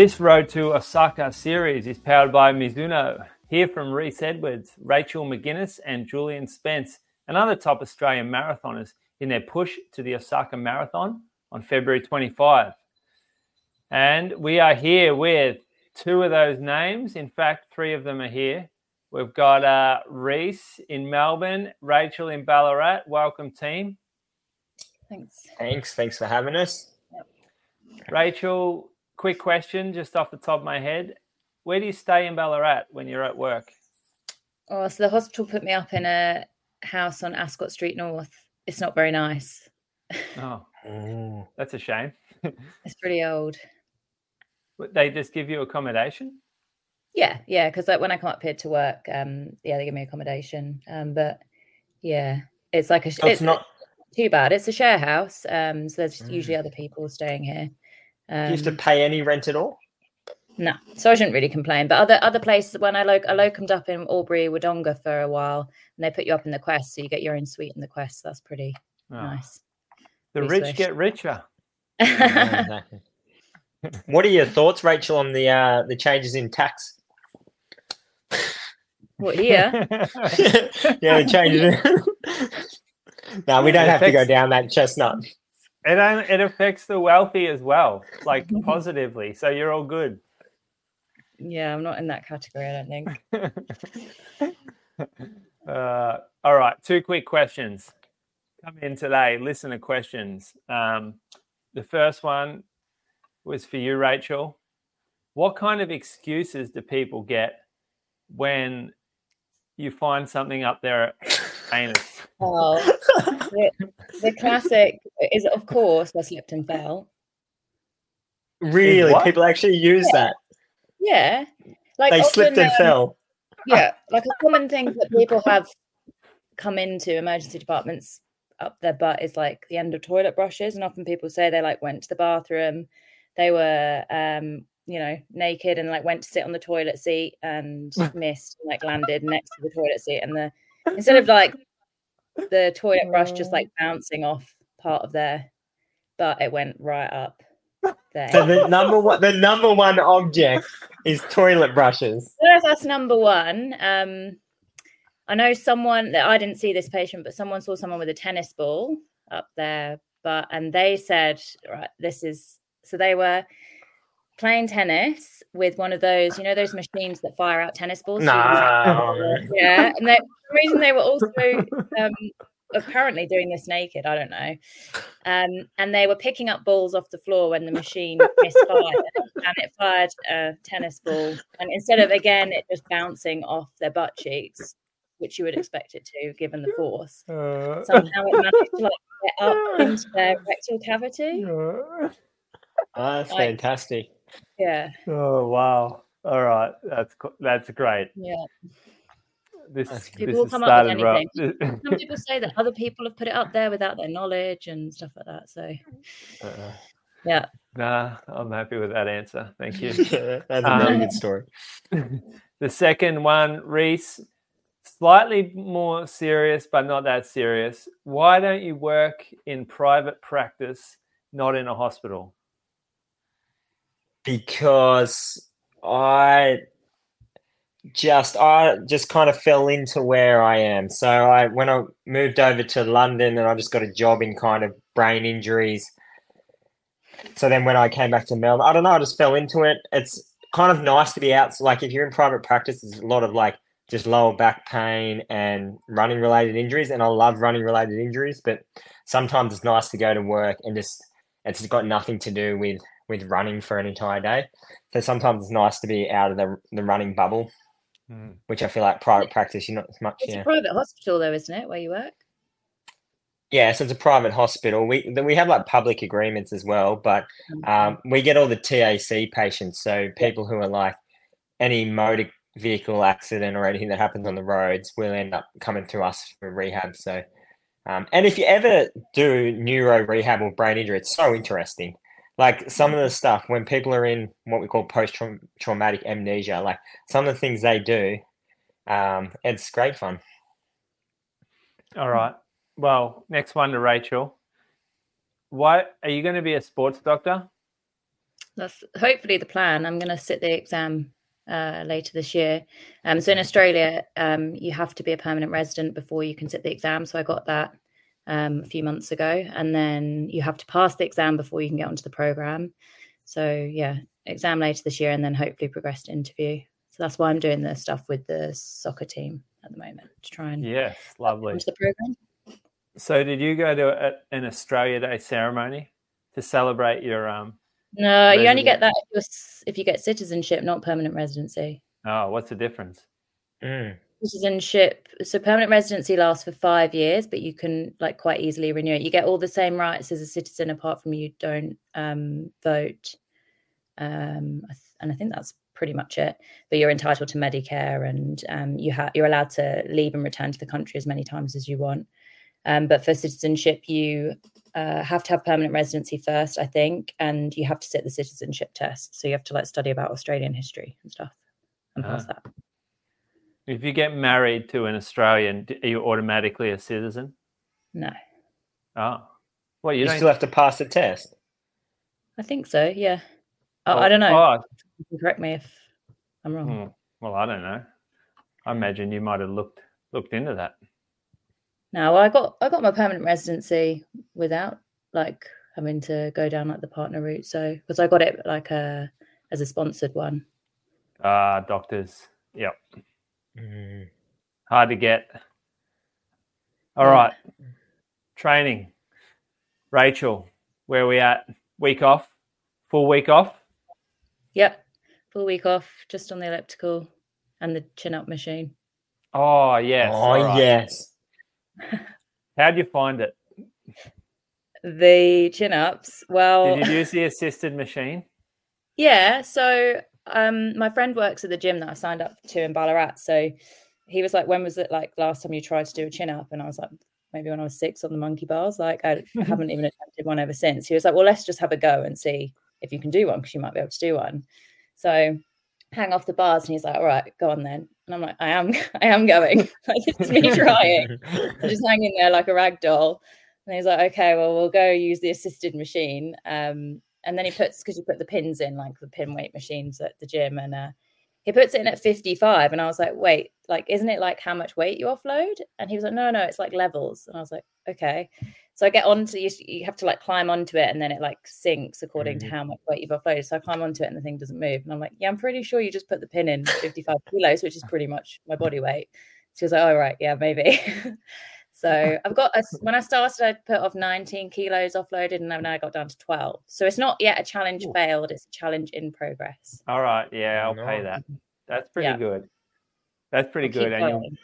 This Road to Osaka series is powered by Mizuno. Hear from Reece Edwards, Rachel McGuinness, and Julian Spence, and other top Australian marathoners in their push to the Osaka Marathon on February 25. And we are here with two of those names. In fact, three of them are here. We've got uh, Reece in Melbourne, Rachel in Ballarat. Welcome, team. Thanks. Thanks. Thanks for having us. Yep. Rachel, quick question just off the top of my head. Where do you stay in Ballarat when you're at work? Oh, so the hospital put me up in a house on Ascot Street North. It's not very nice. Oh, Ooh. that's a shame. It's pretty old. But they just give you accommodation? Yeah, yeah. Because like when I come up here to work, um, yeah, they give me accommodation. Um, but yeah, it's like a. So it's not. too bad. It's a share house. Um, so there's Mm. usually other people staying here. Do you have to Um, pay any rent at all? No, so I shouldn't really complain. But other other places, when I loc I locumed up in Albury, Wodonga for a while, and they put you up in the Quest, so you get your own suite in the Quest. So That's pretty Oh, nice. The We rich swish. get richer. Yeah, exactly. What are your thoughts, Rachel, on the uh, the changes in tax? what here? yeah, the changes. no, we don't have to go down that chestnut. It, um, it affects the wealthy as well, like positively. So you're all good. Yeah, I'm not in that category. I don't think. uh, all right, two quick questions. Come in today, listener questions. Um, the first one was for you, Rachel. What kind of excuses do people get when you find something up their anus? Oh, the, the classic is, of course, I slipped and fell. Really, What? people actually use that. Yeah, like They often, slipped and um, fell. yeah, like a common thing that people have come into emergency departments up their butt is like the end of toilet brushes, and often people say they like went to the bathroom, they were um, you know naked and like went to sit on the toilet seat and missed and like landed next to the toilet seat, and the instead of like the toilet brush just like bouncing off part of their butt, it went right up there. So the number one, the number one object is toilet brushes. don't know if that's number one. Um, I know someone that I didn't see this patient, but someone saw someone with a tennis ball up there, but and they said, right, this is so they were playing tennis with one of those, you know, those machines that fire out tennis balls. So No. yeah, and they, for reason they were also um, apparently doing this naked. I don't know, um, and they were picking up balls off the floor when the machine misfired, and it fired a tennis ball, and instead of again it just bouncing off their butt cheeks, which you would expect it to, given the force, Uh, somehow it managed to like get up into their rectal cavity. Oh, that's Like- fantastic. Yeah, oh wow! All right, that's that's great. yeah. This That's this good. People has come up with anything. rough. Some people say that other people have put it up there without their knowledge and stuff like that. So Uh, yeah. nah, I'm happy with that answer. Thank you. that's a very Um, good story. the second one, Reece, slightly more serious, but not that serious. Why don't you work in private practice, not in a hospital? Because I just I just kind of fell into where I am. So I when I moved over to London and I just got a job in kind of brain injuries. So then when I came back to Melbourne, I don't know, I just fell into it. It's kind of nice to be out. So like if you're in private practice, there's a lot of like just lower back pain and running related injuries, and I love running related injuries. But sometimes it's nice to go to work and just it's got nothing to do with with running for an entire day. So sometimes it's nice to be out of the the running bubble, Hmm. which I feel like private practice you're not as much. It's Yeah, a private hospital, though, isn't it, where you work? yeah. So it's a private hospital. We we have like public agreements as well, but um, we get all the TAC patients. So people who are like any motor vehicle accident or anything that happens on the roads will end up coming through us for rehab. So. Um, and if you ever do neuro rehab or brain injury, it's so interesting. Like some of the stuff when people are in what we call post traumatic amnesia, like some of the things they do, um, it's great fun. All right. Well, next one to Rachel. Why are you going to be a sports doctor? That's hopefully the plan. I'm going to sit the exam uh, later this year. Um, so in Australia, um, you have to be a permanent resident before you can sit the exam. So I got that um, a few months ago, and then you have to pass the exam before you can get onto the program. So yeah, exam later this year, and then hopefully progress to interview. So that's why I'm doing the stuff with the soccer team at the moment to try and yes, lovely the program. So did you go to a, an Australia Day ceremony to celebrate your um? No, you only get that if, if, you get citizenship, not permanent residency. Oh, what's the difference? Mm. Citizenship. So permanent residency lasts for five years, but you can like quite easily renew it. You get all the same rights as a citizen, apart from you don't um, vote. Um, and I think that's pretty much it. But you're entitled to Medicare, and um, you have you're allowed to leave and return to the country as many times as you want. Um, but for citizenship, you uh, have to have permanent residency first, I think, and you have to sit the citizenship test. So you have to like study about Australian history and stuff and pass uh-huh. that. If you get married to an Australian, are you automatically a citizen? No. Oh, well, you, you still have to pass the test. I think so. Yeah. Oh, I don't know. Oh. Correct me if I'm wrong. Hmm. Well, I don't know. I imagine you might have looked looked into that. No, I got I got my permanent residency without like having to go down like the partner route. So because I got it like a as a sponsored one. Ah, uh, doctors. Yep. Mm. Hard to get. All yeah. right. Training. Rachel, where are we at? Week off? Full week off? Yep. Full week off, just on the elliptical and the chin up machine. Oh yes. Oh right. yes. How'd you find it? The chin ups. Well, did you use the assisted machine? Yeah. So, um, my friend works at the gym that I signed up to in Ballarat. So, he was like, "When was it like last time you tried to do a chin up?" And I was like, "Maybe when I was six on the monkey bars." Like, I haven't even attempted one ever since. He was like, "Well, let's just have a go and see if you can do one because you might be able to do one." So, hang off the bars, and he's like, "All right, go on then." And I'm like, I am, I am going. like it's me trying. I'm just hanging there like a rag doll. And he's like, okay, well, we'll go use the assisted machine. Um, and then he puts because you put the pins in like the pin weight machines at the gym, and uh, he puts it in at 55. And I was like, wait, like, isn't it like how much weight you offload? And he was like, no, no, it's like levels. And I was like, okay. So I get onto you, you have to like climb onto it and then it like sinks according mm-hmm. to how much weight you've offloaded. So I climb onto it and the thing doesn't move. And I'm like, yeah, I'm pretty sure you just put the pin in 55 kilos, which is pretty much my body weight. She was like, oh, right. Yeah, maybe. so I've got, a, when I started, I put off 19 kilos offloaded and then I got down to 12. So it's not yet a challenge Ooh. failed. It's a challenge in progress. All right. Yeah, I'll pay that. That's pretty yeah. good. That's pretty I'll good. And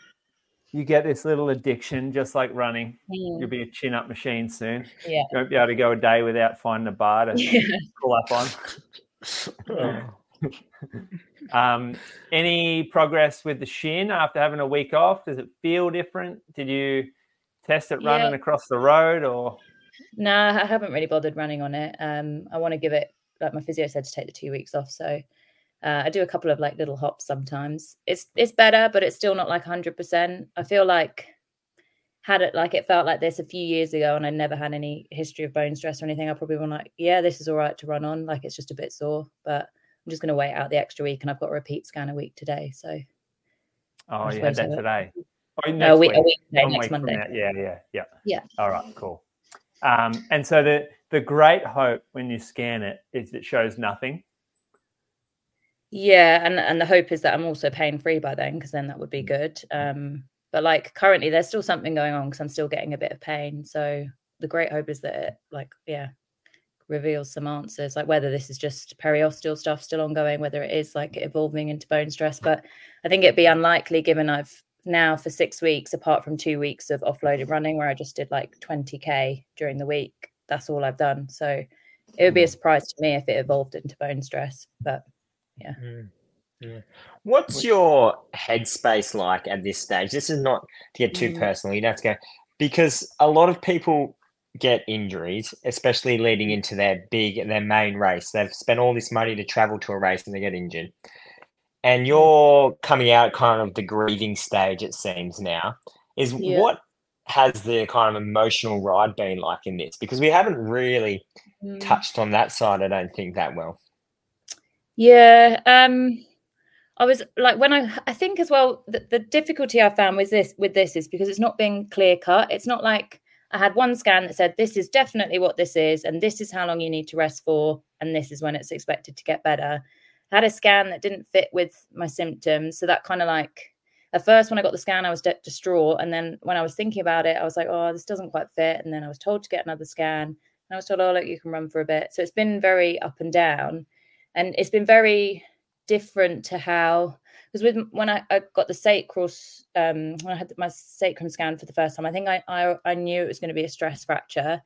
you get this little addiction, just like running. Mm. You'll be a chin up machine soon. Yeah. You won't be able to go a day without finding a bar to yeah. pull up on. um, any progress with the shin after having a week off? Does it feel different? Did you test it running yeah. across the road or? No, I haven't really bothered running on it. Um, I want to give it, like my physio said, to take the two weeks off. So uh, I do a couple of like little hops sometimes. It's it's better, but it's still not like hundred percent. I feel like had it like it felt like this a few years ago, and I never had any history of bone stress or anything. I probably would like, yeah, this is all right to run on. Like it's just a bit sore, but I'm just going to wait out the extra week, and I've got a repeat scan a week today. So. Oh, you had that today. Oh, no, a week, a week next Monday. Yeah, yeah, yeah. Yeah. All right, cool. Um, and so the the great hope when you scan it is it shows nothing yeah, and and the hope is that I'm also pain free by then, because then that would be good. Um, but like currently, there's still something going on because I'm still getting a bit of pain. So the great hope is that it, like, yeah, reveals some answers, like whether this is just periosteal stuff still ongoing, whether it is like evolving into bone stress. But I think it'd be unlikely, given I've now for six weeks, apart from two weeks of offloaded running where I just did like 20k during the week. That's all I've done. So it would be a mm. surprise to me if it evolved into bone stress, but yeah. Mm. Yeah. What's your headspace like at this stage? This is not to get too mm. personal. You'd have to go because a lot of people get injuries, especially leading into their big their main race. They've spent all this money to travel to a race and they get injured. And you're coming out kind of the grieving stage, it seems now. Is yeah. what has the kind of emotional ride been like in this? Because we haven't really mm. touched on that side, I don't think, that well. Yeah. Um I was like when I I think as well the, the difficulty I found with this with this is because it's not being clear cut. It's not like I had one scan that said this is definitely what this is, and this is how long you need to rest for, and this is when it's expected to get better. Had a scan that didn't fit with my symptoms, so that kind of like at first when I got the scan, I was de- distraught, and then when I was thinking about it, I was like, oh, this doesn't quite fit, and then I was told to get another scan, and I was told, oh, look, you can run for a bit. So it's been very up and down, and it's been very different to how because with when I, I, got the sacral um, when I had my sacrum scan for the first time, I think I I, I knew it was going to be a stress fracture.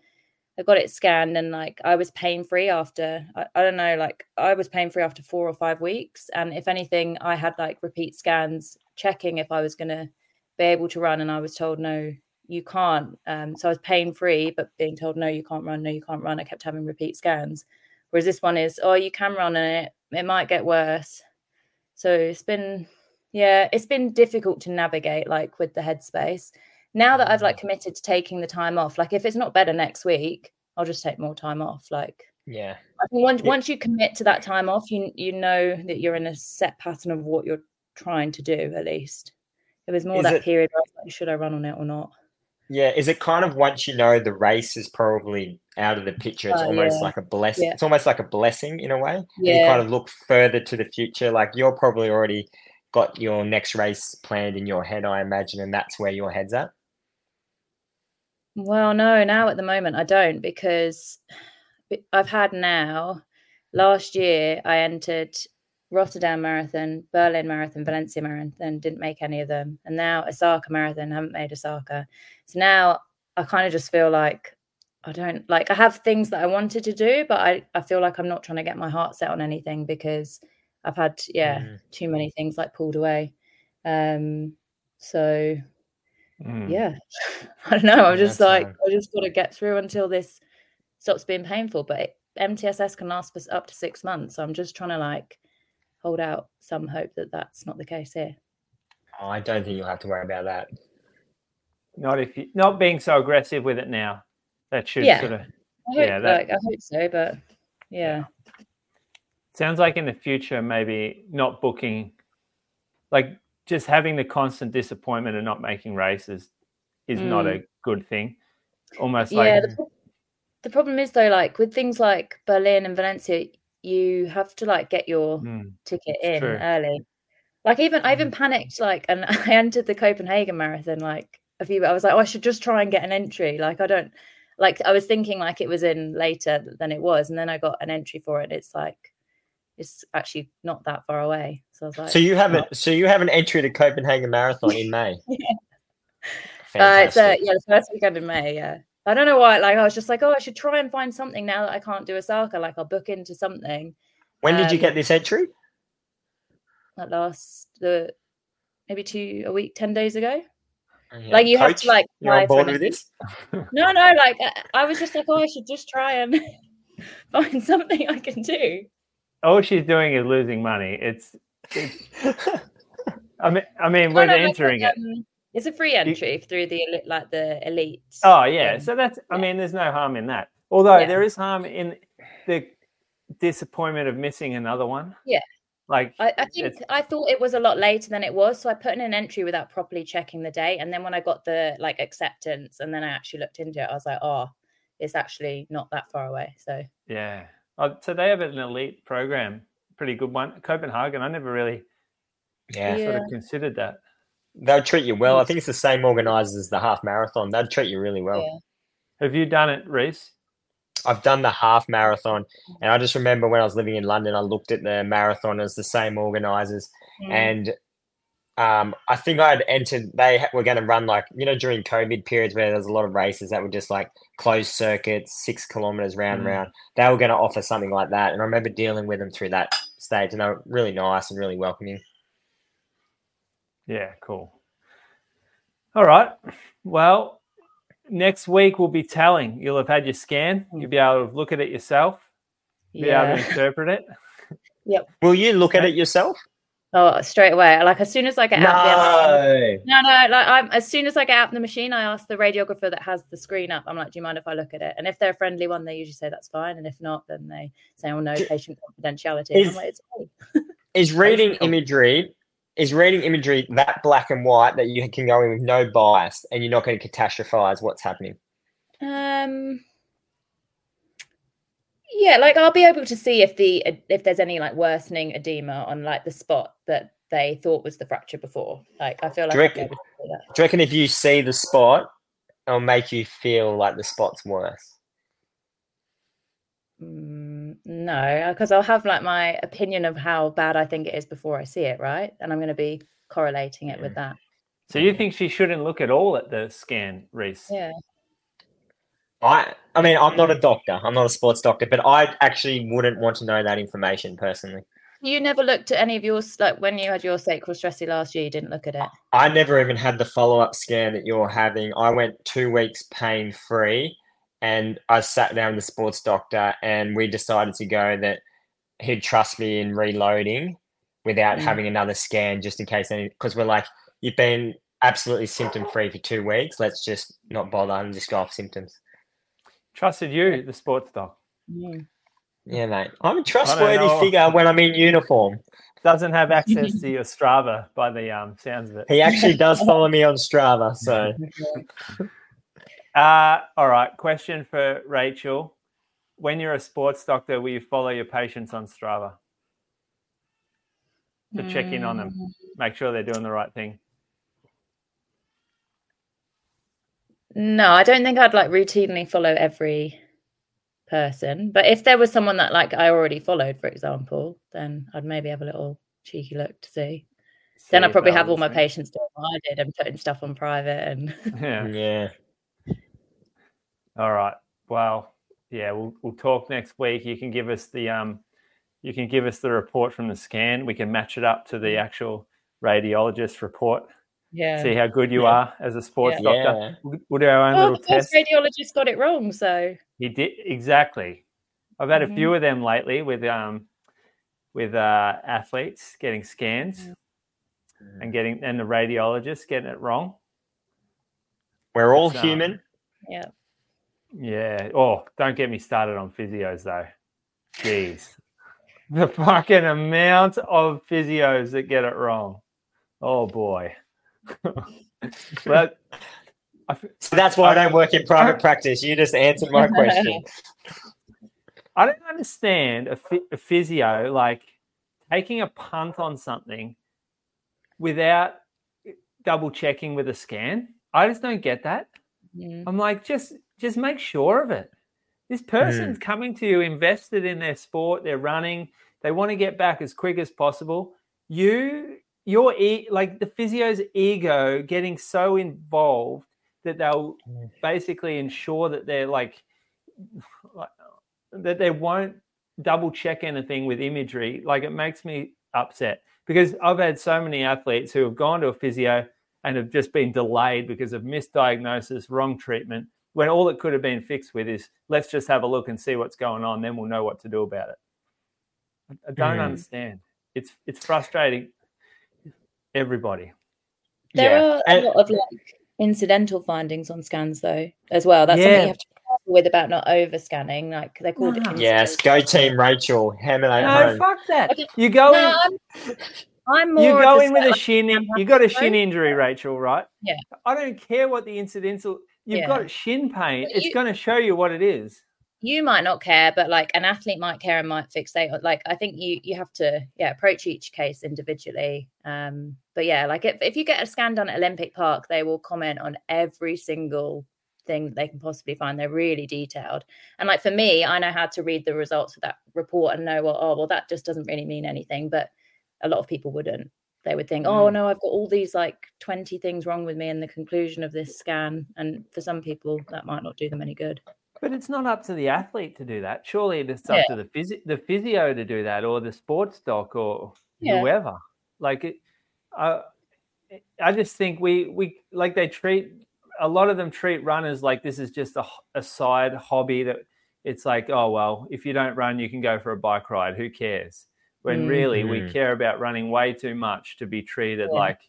I got it scanned and like I was pain free after I, I don't know like I was pain free after four or five weeks and if anything I had like repeat scans checking if I was to be able to run and I was told no you can't um, so I was pain free but being told no you can't run no you can't run I kept having repeat scans whereas this one is oh you can run and it it might get worse. So it's been, yeah, it's been difficult to navigate like with the headspace. Now that I've like mm. committed to taking the time off, like if it's not better next week, I'll just take more time off. Like, yeah, I think once, yeah. once you commit to that time off, you you know that you're in a set pattern of what you're trying to do. At least it was more Is that it, period. Like, should I run on it or not? Yeah, is it kind of once you know the race is probably out of the picture, it's uh, almost yeah. like a blessing. Yeah. It's almost like a blessing in a way. Yeah. You kind of look further to the future. Like you're probably already got your next race planned in your head, I imagine, and that's where your head's at. Well, no, now at the moment I don't because I've had now. Last year I entered Rotterdam Marathon, Berlin Marathon, Valencia Marathon, didn't make any of them. And now Osaka Marathon, haven't made Osaka. So now I kind of just feel like I don't like I have things that I wanted to do, but I, I feel like I'm not trying to get my heart set on anything because I've had, yeah, mm. too many things like pulled away. Um so mm. yeah. I don't know. I'm just like I just gotta get through until this stops being painful. But it, MTSS can last for up to six months. So I'm just trying to like hold out some hope that that's not the case here. Oh, I don't think you'll have to worry about that. Not if you not being so aggressive with it now. That should yeah. sort of I hope, yeah. That, like, I hope so, but yeah. Sounds like in the future, maybe not booking, like just having the constant disappointment of not making races is mm. not a good thing. Almost yeah, like the, the problem is though, like with things like Berlin and Valencia, you have to like get your mm, ticket in true. early. Like even I even mm. panicked like and I entered the Copenhagen marathon like a few I was like, oh I should just try and get an entry. Like I don't like I was thinking like it was in later than it was, and then I got an entry for it. It's like it's actually not that far away. So I was like, so you have it. So you have an entry to Copenhagen Marathon in May. yeah. Uh, it's uh, yeah, the first weekend in May. Yeah, I don't know why. Like I was just like, oh, I should try and find something now that I can't do a Osaka. Like I'll book into something. When did um, you get this entry? That last the maybe two a week, ten days ago. Yeah. Like you Coach, have to like. You're on board with this? no, no. Like I, I was just like, oh, I should just try and find something I can do. All she's doing is losing money. It's. it's I mean, I mean, we're entering like, um, it. It's a free entry you, through the like the elite. Oh yeah, so that's. I mean, there's no harm in that. Although yeah. there is harm in the disappointment of missing another one. Yeah. Like I, I think I thought it was a lot later than it was, so I put in an entry without properly checking the date, and then when I got the like acceptance, and then I actually looked into it, I was like, oh, it's actually not that far away. So yeah, oh, so they have an elite program, pretty good one. Copenhagen, I never really yeah sort of considered that. They'll treat you well. I think it's the same organisers as the half marathon. They'd treat you really well. Yeah. Have you done it, Reece? I've done the half marathon, and I just remember when I was living in London, I looked at the marathon as the same organisers, mm. and um, I think I had entered. They were going to run like you know during COVID periods where there's a lot of races that were just like closed circuits, six kilometers round mm. round. They were going to offer something like that, and I remember dealing with them through that stage, and they were really nice and really welcoming. Yeah, cool. All right. Well, next week we'll be telling. You'll have had your scan. You'll be able to look at it yourself. Be yeah. able to interpret it. Yep. Will you look at it yourself? Oh, straight away. Like as soon as I get out the No. no, no, like I'm as soon as I get out of the machine, I ask the radiographer that has the screen up. I'm like, do you mind if I look at it? And if they're a friendly one, they usually say that's fine. And if not, then they say, oh no, patient confidentiality. And I'm Is- like, it's fine. Is reading imagery is reading imagery that black and white that you can go in with no bias and you're not going to catastrophize what's happening? Um yeah, like I'll be able to see if the if there's any like worsening edema on like the spot that they thought was the fracture before. Like I feel like Do you I'll be reckon- able to see that. Do you reckon if you see the spot, it'll make you feel like the spot's worse? Mm, no, because I'll have like my opinion of how bad I think it is before I see it, right? And I'm going to be correlating it with that. So you think she shouldn't look at all at the scan, Reece? Yeah. I I mean, I'm not a doctor. I'm not a sports doctor, but I actually wouldn't want to know that information personally. You never looked at any of yours, like when you had your sacral stressy last year, you didn't look at it. I never even had the follow up scan that you're having. I went two weeks pain free, and I sat down with the sports doctor, and we decided to go that he'd trust me in reloading without Mm. having another scan, just in case any. Because we're like, you've been absolutely symptom free for two weeks. Let's just not bother and just go off symptoms. Trusted you, the sports doc. Mm. Yeah, mate. I'm a trustworthy figure when I'm in uniform. Doesn't have access to your Strava by the um, sounds of it. He actually does follow me on Strava, so. Uh, all right. Question for Rachel. When you're a sports doctor, will you follow your patients on Strava to check in on them? Make sure they're doing the right thing. No, I don't think I'd like routinely follow every person. But if there was someone that like I already followed, for example, then I'd maybe have a little cheeky look to see. Then I'd probably have all my patients doing what I did and putting stuff on private and Yeah. Yeah. All right. Well, yeah, we'll we'll talk next week. You can give us the um, you can give us the report from the scan. We can match it up to the actual radiologist report. Yeah. See how good you Yeah. are as a sports Yeah. doctor. Yeah. We'll, we'll do our own Oh, little the first test. radiologist got it wrong, so He did exactly. I've had a Mhm. few of them lately with um with uh, athletes getting scans and getting and the radiologist getting it wrong. We're all It's, um, human. yeah. Yeah. Oh, don't get me started on physios though. Jeez. The fucking amount of physios that get it wrong. Oh boy. but I, f- So that's why I don't work in private practice. You just answered my question. I don't understand a, phy- a physio like taking a punt on something without double checking with a scan. I just don't get that. Mm. I'm like, just just make sure of it. This person's coming to you invested in their sport, they're running, they want to get back as quick as possible. You, your e- like the physio's ego getting so involved that they'll Mm. basically ensure that they're like, like that they won't double check anything with imagery. Like it makes me upset because I've had so many athletes who have gone to a physio and have just been delayed because of misdiagnosis, wrong treatment, when all it could have been fixed with is let's just have a look and see what's going on, then we'll know what to do about it. I- I don't Mm. understand. It's it's frustrating. Everybody. There yeah. are And- a lot of like incidental findings on scans though, as well. That's something you have to be careful with about not over scanning. Like they called ah. it. No. yes, go team Rachel. Hammer that No, home. fuck that. Okay. You go No, in, I'm, I'm more. you go the in with a shin. I'm You got a shin injury, Rachel, right? Yeah. I don't care what the incidental. You've Yeah. got shin pain. But It's you- going to show you what it is. You might not care, but like an athlete might care and might fixate. Like I think you you have to yeah approach each case individually. Um, but yeah, like if if you get a scan done at Olympic Park, they will comment on every single thing that they can possibly find. They're really detailed. And like for me, I know how to read the results of that report and know well, oh well, that just doesn't really mean anything. But a lot of people wouldn't. They would think, oh Mm. no, I've got all these like 20 things wrong with me in the conclusion of this scan. And for some people, that might not do them any good. But it's not up to the athlete to do that. Surely it's up Yeah. to the physio, the physio to do that, or the sports doc, or Yeah. whoever. Like it, I, I just think we we like they treat a lot of them treat runners like this is just a side hobby that it's like oh well if you don't run you can go for a bike ride who cares when Mm. really we Mm. care about running way too much to be treated Yeah. like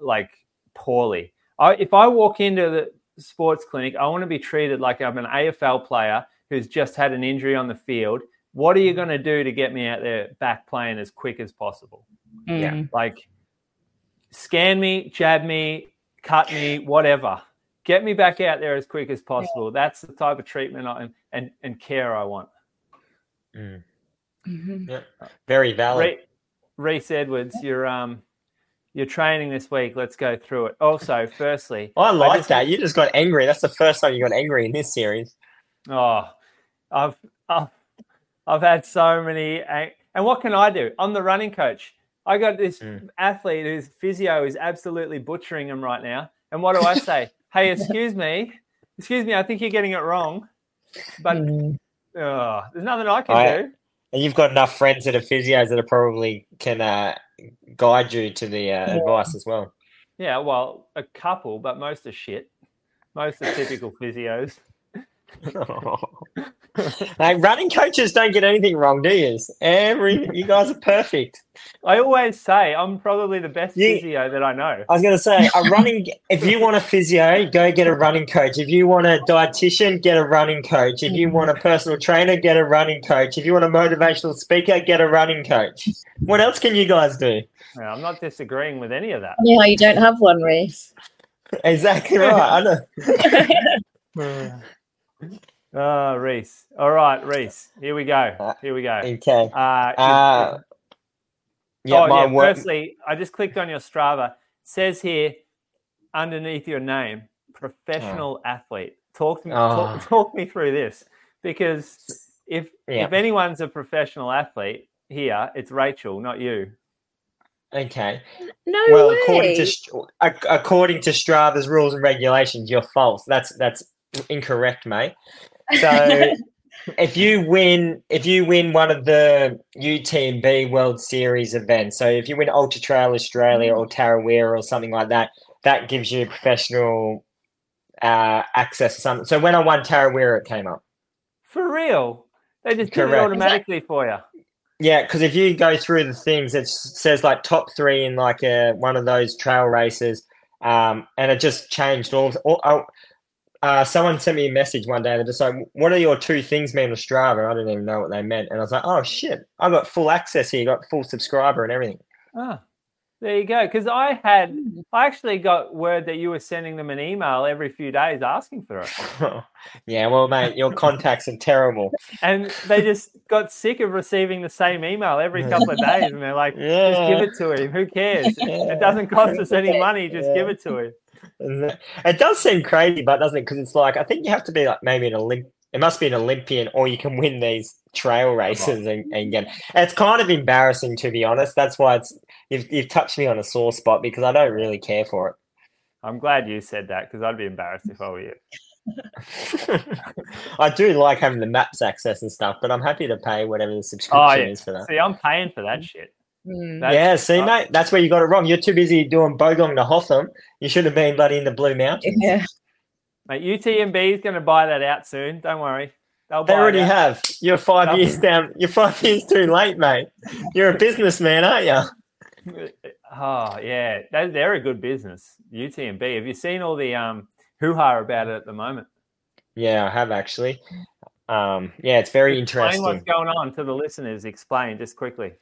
like poorly. I, if I walk into the sports clinic, I want to be treated like I'm an AFL player who's just had an injury on the field. What are you going to do to get me out there back playing as quick as possible? Yeah. Mm. Like, scan me, jab me, cut me, whatever. Get me back out there as quick as possible. That's the type of treatment I, and, and care I want. Mm. Mhm. Very valid. Re- Reece Edwards, you're um, you're training this week. Let's go through it. Also, firstly, I like just- that. You just got angry. That's the first time you got angry in this series. Oh, I've I've, I've had so many, ang- and what can I do? I'm the running coach. I got this Mm. athlete whose physio is absolutely butchering him right now. And what do I say? hey, excuse me, excuse me. I think you're getting it wrong. But Mm. oh, there's nothing I can I- do. And you've got enough friends that are physios that are probably can uh, guide you to the uh, advice as well. Yeah, well, a couple, but most are shit. Most are typical physios. like running coaches don't get anything wrong, do you? Every you guys are perfect. I always say I'm probably the best You- physio that I know. I was going to say a running. If you want a physio, go get a running coach. If you want a dietitian, get a running coach. If you want a personal trainer, get a running coach. If you want a motivational speaker, get a running coach. What else can you guys do? Yeah, I'm not disagreeing with any of that. Yeah, you don't have one, Reece. Exactly right. I know. Oh, Reece. All right, Reece. Here we go. Here we go. Okay. Uh, Uh, yeah, oh, my yeah. work. Firstly, I just clicked on your Strava. It says here underneath your name, professional athlete. Talk me, Oh. talk, talk me through this because if Yeah. if anyone's a professional athlete here, it's Rachel, not you. Okay. No well, way. according to according to Strava's rules and regulations, you're false. That's that's incorrect, mate. So if you win, if you win one of the UTMB World Series events, so if you win Ultra Trail Australia or Tarawera or something like that, that gives you professional uh, access to something. So when I won Tarawera, it came up. For real. They just did it Correct. automatically for you. Yeah, because if you go through the things, it says like top three in like a, one of those trail races, um, and it just changed all. all oh, uh, someone sent me a message one day. They're just like, "What are your two things mean on Strava?" I didn't even know what they meant, and I was like, "Oh shit! I got full access here. Got full subscriber and everything." Ah, there you go. Because I had, I actually got word that you were sending them an email every few days asking for it. yeah, well, mate, your contacts are terrible. And they just got sick of receiving the same email every couple of days. And they're like, yeah. just give it to him. Who cares? It doesn't cost us any money. Just give it to him. It does seem crazy, but doesn't it? Because it's like I think you have to be like maybe an Olymp. It must be an Olympian, or you can win these trail races and, and get. It's kind of embarrassing to be honest. That's why it's you've you've touched me on a sore spot because I don't really care for it. I'm glad you said that because I'd be embarrassed if I were you. I do like having the maps access and stuff, but I'm happy to pay whatever the oh, subscription Oh, yeah. is for that. See, I'm paying for that mm-hmm. shit. Mm. That's- yeah, see, uh, mate, that's where you got it wrong. You're too busy doing Bogong to Hotham. You should have been bloody in the Blue Mountains. Yeah. Mate, UTMB is going to buy that out soon. Don't worry. They'll They already have. You're five Nothing. years down. You're five years too late, mate. You're a businessman, aren't you? Oh yeah, they, they're a good business. UTMB. Have you seen all the um hoo ha about it at the moment? Yeah, I have actually. Um, yeah, it's very interesting. Explain interesting. what's going on to the listeners. Explain just quickly.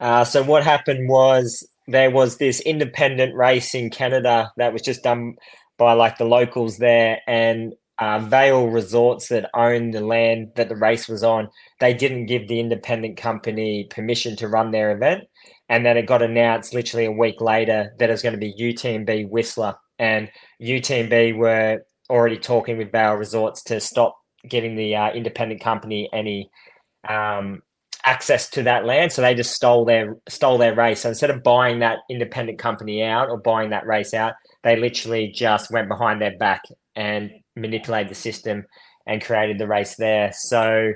Uh, so what happened was there was this independent race in Canada that was just done by like the locals there, and uh, Vail Resorts that owned the land that the race was on, they didn't give the independent company permission to run their event, and then it got announced literally a week later that it was going to be UTMB Whistler, and UTMB were already talking with Vail Resorts to stop giving the uh, independent company any. Um, access to that land, so they just stole their stole their race. So instead of buying that independent company out or buying that race out, they literally just went behind their back and manipulated the system and created the race there. So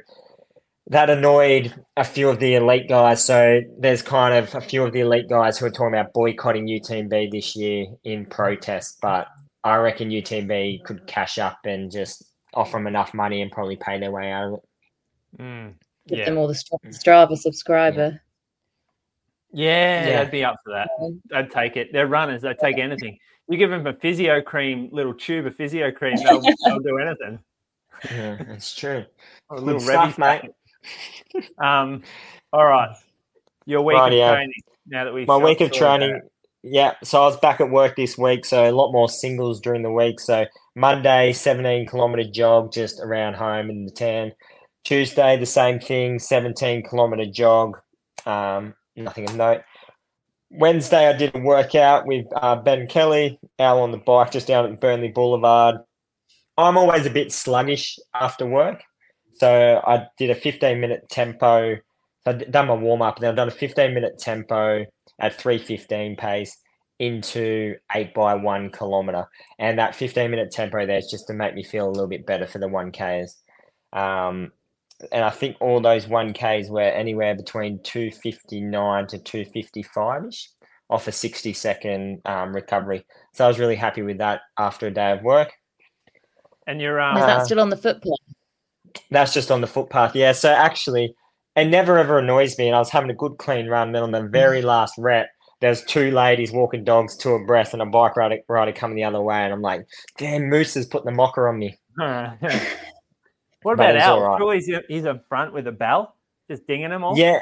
that annoyed a few of the elite guys. So there's kind of a few of the elite guys who are talking about boycotting UTMB this year in protest, but I reckon UTMB could cash up and just offer them enough money and probably pay their way out of it. Mm, Give yeah, them all the Strava subscriber Yeah, Yeah. they'd be up for that. I'd take it. They're runners. They'd take anything. You give them a physio cream, little tube of physio cream, they'll, they'll do anything. Yeah, that's true. Or a Good little stuff, mate. Um, all right. Your week Rightio. of training. Now that we My week of sorted that training, yeah. So I was back at work this week, so a lot more singles during the week. So Monday, 17 kilometer jog just around home in the town. Tuesday, the same thing, 17 kilometer jog. Um, nothing of note. Wednesday, I did a workout with uh, Ben Kelly, out on the bike just down at Burnley Boulevard. I'm always a bit sluggish after work, so I did a 15 minute tempo. So I'd done my warm up, and then I've done a 15 minute tempo at 315 pace into 8 by 1 kilometer. And that 15 minute tempo there is just to make me feel a little bit better for the 1Ks. Um, and I think all those 1Ks were anywhere between 259 to 255 ish off a 60 second um, recovery. So I was really happy with that after a day of work. And you're Is um, Uh, that still on the footpath? That's just on the footpath. Yeah. So actually, it never ever annoys me. And I was having a good clean run. Then on the very last rep, there's two ladies walking dogs two abreast and a bike rider, rider coming the other way. And I'm like, damn, Moose is putting the mocker on me. what about Al? all right. Surely he's, he's up front with a bell, just dinging them all. Yeah.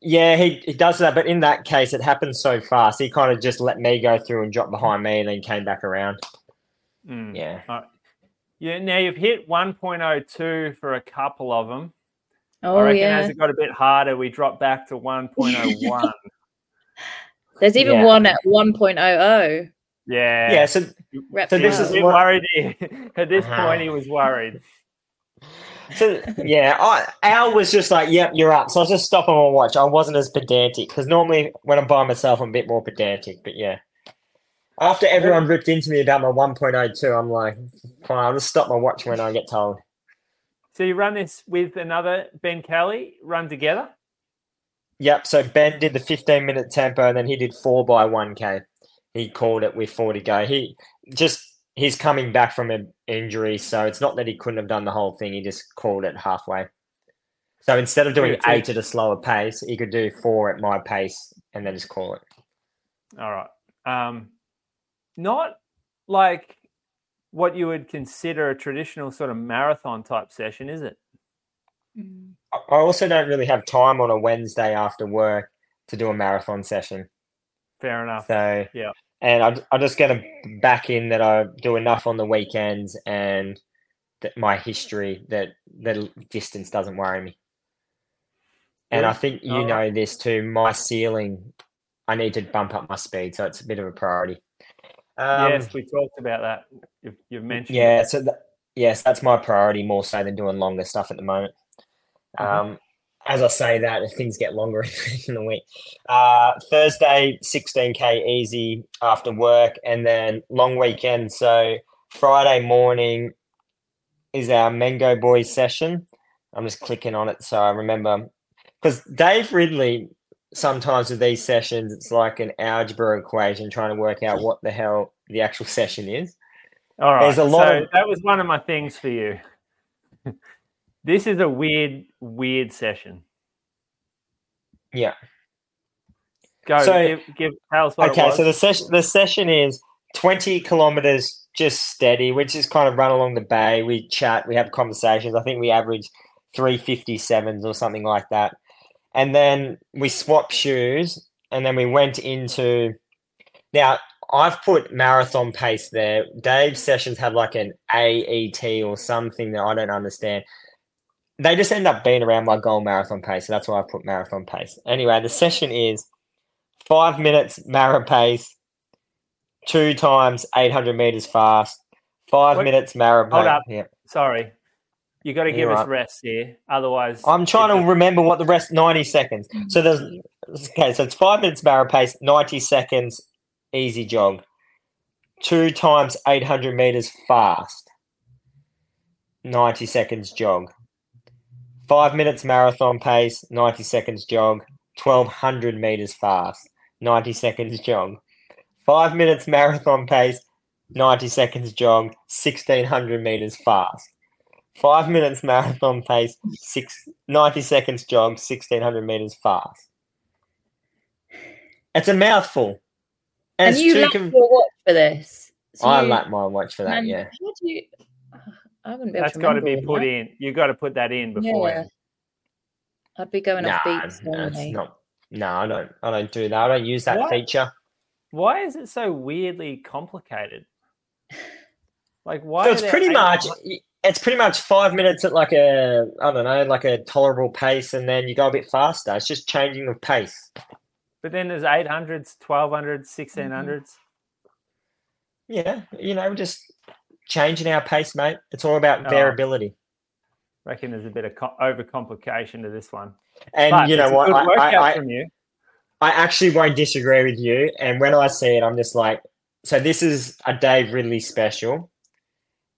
Yeah, he, he does that. But in that case, it happens so fast. He kind of just let me go through and drop behind me and then came back around. Mm. Yeah. Yeah, now you've hit 1.02 for a couple of them. I Oh reckon yeah. as it got a bit harder, we dropped back to 1.01. There's even Yeah. one at 1.00. yeah. Yeah. So, Rep So this is a what- worried. At this Uh-huh. point, he was worried. So yeah, I, Al was just like, yep, you're up. So I was just stopping my watch. I wasn't as pedantic because normally when I'm by myself, I'm a bit more pedantic. But yeah. After everyone ripped into me about my 1.02, I'm like, fine, I'll just stop my watch when I get told. So you run this with another Ben Kelly, run together? Yep. So Ben did the 15 minute tempo and then he did four by 1K. He called it with four to go. He just, he's coming back from an injury. So it's not that he couldn't have done the whole thing. He just called it halfway. So instead of doing eight at a slower pace, he could do four at my pace and then just call it. All right. Um, not like what you would consider a traditional sort of marathon type session, is it? Mm. I I also don't really have time on a Wednesday after work to do a marathon session. Fair enough. So Yeah. And I I just get a back in that I do enough on the weekends and that my history that the distance doesn't worry me. And I think you know this too. My ceiling, I need to bump up my speed, so it's a bit of a priority. Um, yes, we talked about that. You've, you've mentioned. yeah, so th- yes, that's my priority more so than doing longer stuff at the moment. Mhm. Um, as I say that, things get longer in the week. Uh, Thursday, 16k easy after work, and then long weekend. So Friday morning is our Mango Boys session. I'm just clicking on it so I remember because Dave Ridley. Sometimes with these sessions, it's like an algebra equation trying to work out what the hell the actual session is. All right. There's a lot so of- that was one of my things for you. this is a weird, weird session. Yeah. Go. So- give, give tell us what Okay, so the session the session is twenty kilometers just steady. which is kind of run along the bay. We chat. We have conversations. I think we average three fifty sevens or something like that. And then we swap shoes, and then we went into. Now I've put marathon pace there. Dave's sessions have like an AET or something that I don't understand. They just end up being around my goal marathon pace, so that's why I put marathon pace. Anyway, the session is five minutes marathon pace, two times 800 meters fast, five Wait, minutes marathon. hold up. Yeah. Sorry. You got to give You're us rest here. Otherwise, I'm trying it to remember what the rest 90 seconds. Mm-hmm. So there's okay, so it's five minutes marathon pace, 90 seconds easy jog, two times 800 meters fast, 90 seconds jog, five minutes marathon pace, 90 seconds jog, 1200 meters fast, 90 seconds jog, five minutes marathon pace, 90 seconds jog, 1600 meters fast. Five minutes marathon pace, six, 90 seconds jog, 1600 meters fast. It's a mouthful. And, it's you too com- your watch for this. So I you- lap my watch for that. Yeah. How do you? I wouldn't be able That's to got to be put that. in. You got to put that in before. Yeah. I'd be going off Nah, beats that's normally. not. No, I don't. I don't do that. I don't use that What? feature. Why is it so weirdly complicated? Like why? So it's pretty eight- much. It's pretty much five minutes at like a I don't know, like a tolerable pace, and then you go a bit faster. It's just changing of pace. But then there's 800s, 1200s, Mm-hmm. 1600s. Yeah, you know, just changing our pace, mate. It's all about Oh. variability. Reckon there's a bit of co- overcomplication to this one. And But you know what? I, I, I, from you. I actually won't disagree with you. And when I see it, I'm just like, so this is a Dave Ridley special.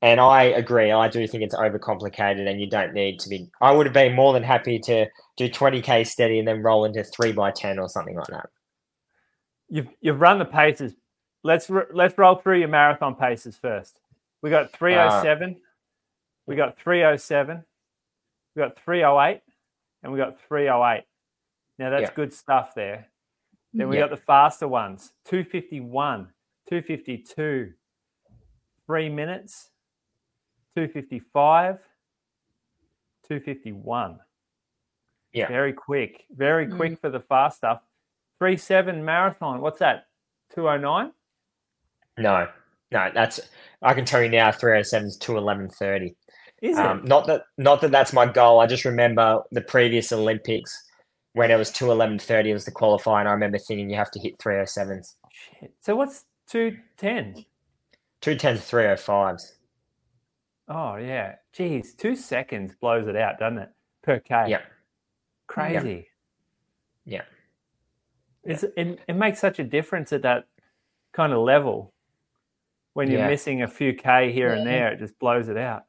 And I agree. I do think it's overcomplicated and you don't need to be. I would have been more than happy to do 20K steady and then roll into 3 by 10 or something like that. You've you've run the paces. Let's let's roll through your marathon paces first. We got 307. we got 307. We got 308 and we got 308. Now that's Yeah. good stuff there. Then we Yeah. got the faster ones 251, 252, three minutes, 255, 251. Yeah. Very quick. Very Mm. quick for the fast stuff. 3 7 marathon. What's that? 209? No, no, that's, I can tell you now 307 is 211.30. Is Um, it? not that not that that's my goal. I just remember the previous Olympics when it was two eleven thirty It was the qualifying. I remember thinking you have to hit three oh sevens, Shit. So what's 210? two tens, three oh fives. Oh, yeah. Geez, two seconds blows it out, doesn't it? Per K. Yeah, Crazy. yeah, It's, it, it makes such a difference at that kind of level. When you're Yeah. missing a few K here and there, it just blows it out.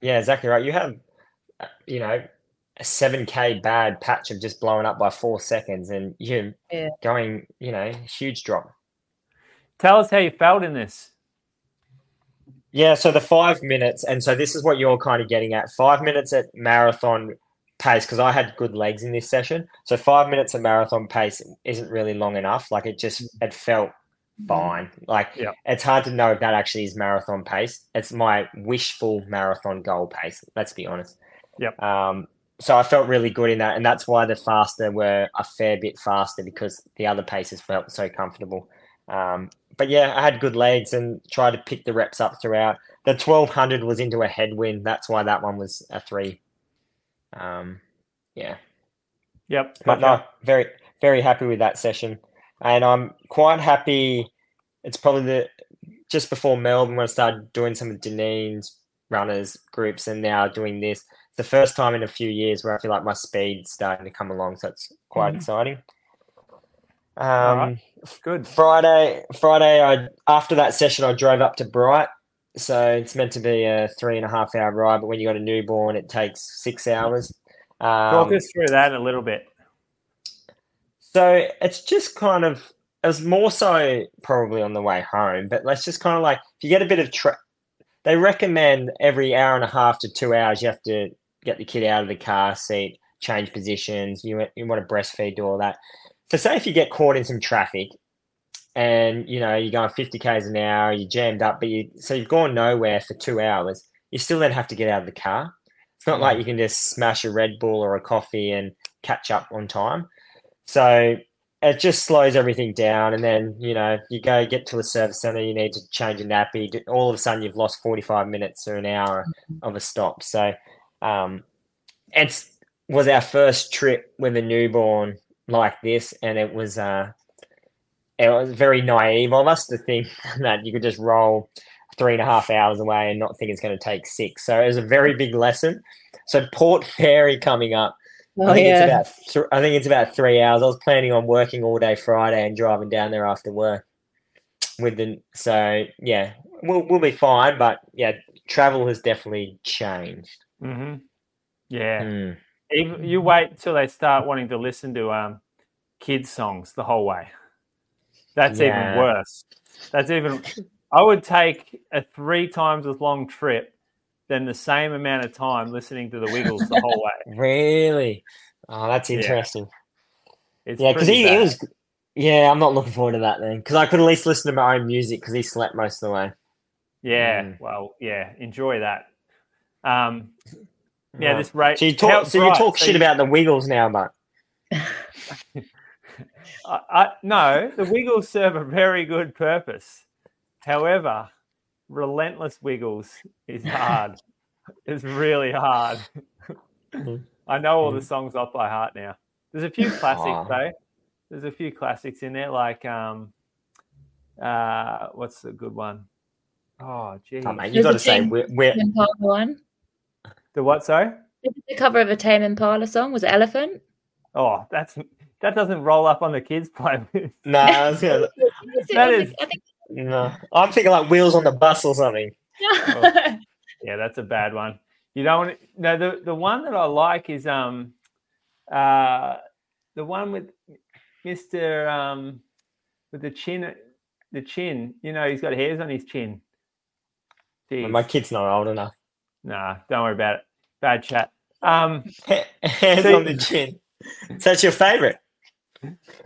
yeah, exactly right. You have, uh, you know, a seven k bad patch of just blowing up by four seconds, and you're Yeah. going, you know, huge drop. Tell us how you felt in this. Yeah, so the five minutes, and so this is what you're kind of getting at five minutes at marathon pace, because I had good legs in this session. So five minutes at marathon pace isn't really long enough. Like it just, it felt fine. Like Yeah. it's hard to know if that actually is marathon pace. It's my wishful marathon goal pace, let's be honest. Yep. Um, so I felt really good in that, and that's why the faster were a fair bit faster because the other paces felt so comfortable. Um, but yeah, I had good legs and tried to pick the reps up throughout. The 1200 was into a headwind. That's why that one was a three. Um, yeah, Yep. but gotcha. no, very, very happy with that session. And I'm quite happy. It's probably the just before Melbourne when I started doing some of Janine's runners groups and now doing this. It's the first time in a few years where I feel like my speed's starting to come along. So it's quite Mhm. exciting. Um, Alright. Good. Friday, Friday, I after that session, I drove up to Bright. So it's meant to be a three and a half hour ride, but when you got a newborn, it takes six hours. Talk Um, us through that a little bit. So it's just kind of it was more so probably on the way home, but let's just kind of like if you get a bit of tra- they recommend every hour and a half to two hours you have to get the kid out of the car seat, change positions. You want- you want to breastfeed, do all that. So say if you get caught in some traffic and you know you're going 50 k's an hour, you're jammed up, but you so you've gone nowhere for two hours. You still then have to get out of the car. It's not like you can just smash a Red Bull or a coffee and catch up on time. So it just slows everything down, and then you know you go get to a service center, you need to change a nappy. All of a sudden, you've lost forty five minutes or an hour of a stop. So um, it's was our first trip with a newborn like this, and it was uh, it was very naive of us to think that you could just roll three and a half hours away and not think it's going to take six. So it was a very big lesson. So Port Fairy coming up. Oh I think yeah. it's about th- I think it's about three hours. I was planning on working all day Friday and driving down there after work. With the so yeah, we'll we'll be fine. But yeah, travel has definitely changed. hmm Yeah. Mm. Even, you wait till they start wanting to listen to um, kids' songs the whole way. That's Yeah. even worse. That's even. I would take a three times as long trip than the same amount of time listening to the Wiggles the whole way. Really? Oh, that's Yeah. interesting. It's Yeah, because he, he was Yeah, I'm not looking forward to that then because I could at least listen to my own music because he slept most of the way. Yeah, Mm. well, yeah, enjoy that. Um, yeah, this rate. So you talk, so you talk shit about the Wiggles now, but I, I, no, the Wiggles serve a very good purpose. However, relentless Wiggles is hard. it's really hard. Mhm. I know all the songs off by heart now. There's a few classics Aw. though. There's a few classics in there, like um, uh, what's the good one? Oh, geez. oh, mate, you got a to say thing- we're, we're one. The what? Sorry. The cover of a Tame Impala song was Elephant. Oh, that's that doesn't roll up on the kids' playlist. no, I was gonna, That is- I think. No. I'm thinking like wheels on the bus or something. Yeah, that's a bad one. You don't want to, no the the one that I like is um uh the one with Mr. um with the chin the chin. You know, he's got hairs on his chin. Jeez. My kid's not old enough. Nah, don't worry about it. Bad chat. Um Hands So- on the chin. So that's your favorite?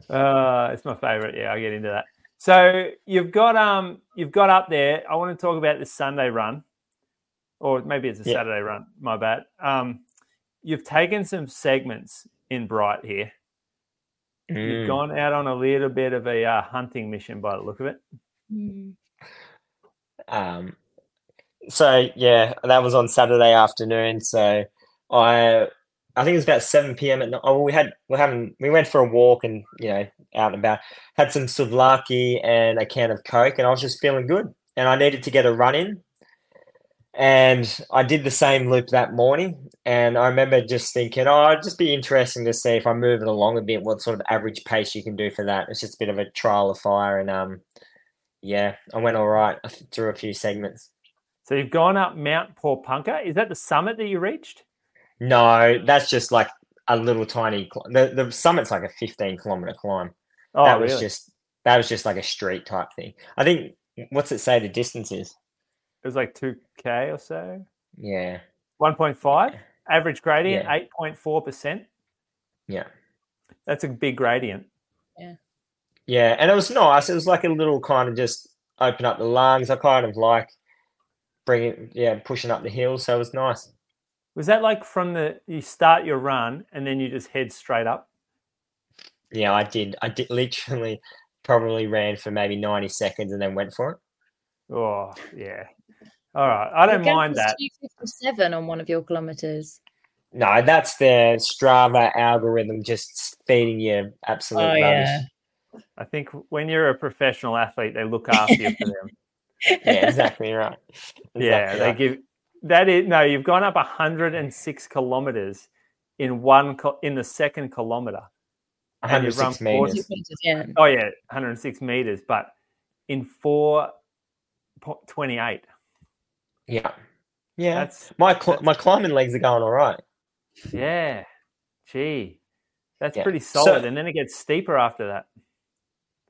Uh, it's my favorite. Yeah, I'll get into that. So you've got um you've got up there. I want to talk about this Sunday run, or maybe it's a Yeah. Saturday run. My bad. Um, you've taken some segments in Bright here. You've Mm. gone out on a little bit of a uh, hunting mission by the look of it. Mm. Um, so yeah, that was on Saturday afternoon. So I, I think it was about seven p.m. at night. Oh, we had we having we went for a walk and you know out and about. Had some souvlaki and a can of coke, and I was just feeling good. And I needed to get a run in, and I did the same loop that morning. And I remember just thinking, oh, it'd just be interesting to see if I move it along a bit, what sort of average pace you can do for that. It's just a bit of a trial of fire, and um, yeah, I went all right through a few segments. So you've gone up Mount Porepunkah. Is that the summit that you reached? No, that's just like a little tiny. Cl- the The summit's like a fifteen kilometer climb. Oh, that was really? just that was just like a street type thing. I think what's it say the distance is? It was like two k or so. Yeah, One point five average gradient, eight point four percent. yeah, That's a big gradient. Yeah. Yeah. And it was nice. It was like a little kind of just open up the lungs. I kind of like bringing yeah pushing up the hill. So it was nice. Was that like from the you start your run and then you just head straight up? Yeah, I did. I did literally probably ran for maybe ninety seconds and then went for it. Oh yeah. All right. I don't mind that. 257 on one of your kilometers. No, that's the Strava algorithm just feeding you absolute Oh, rubbish. yeah. I think when you're a professional athlete, they look after you for them. Yeah, exactly right. yeah, Exactly they right. give that is no. You've gone up 106 kilometers in one in the second kilometer. and you've run 106 meters. 40 yeah. Oh yeah, 106 meters, but in four po- 28. Yeah, yeah. That's my cl- my climbing legs are going all right. yeah. Gee, that's Yeah. pretty So- solid, and then it gets steeper after that.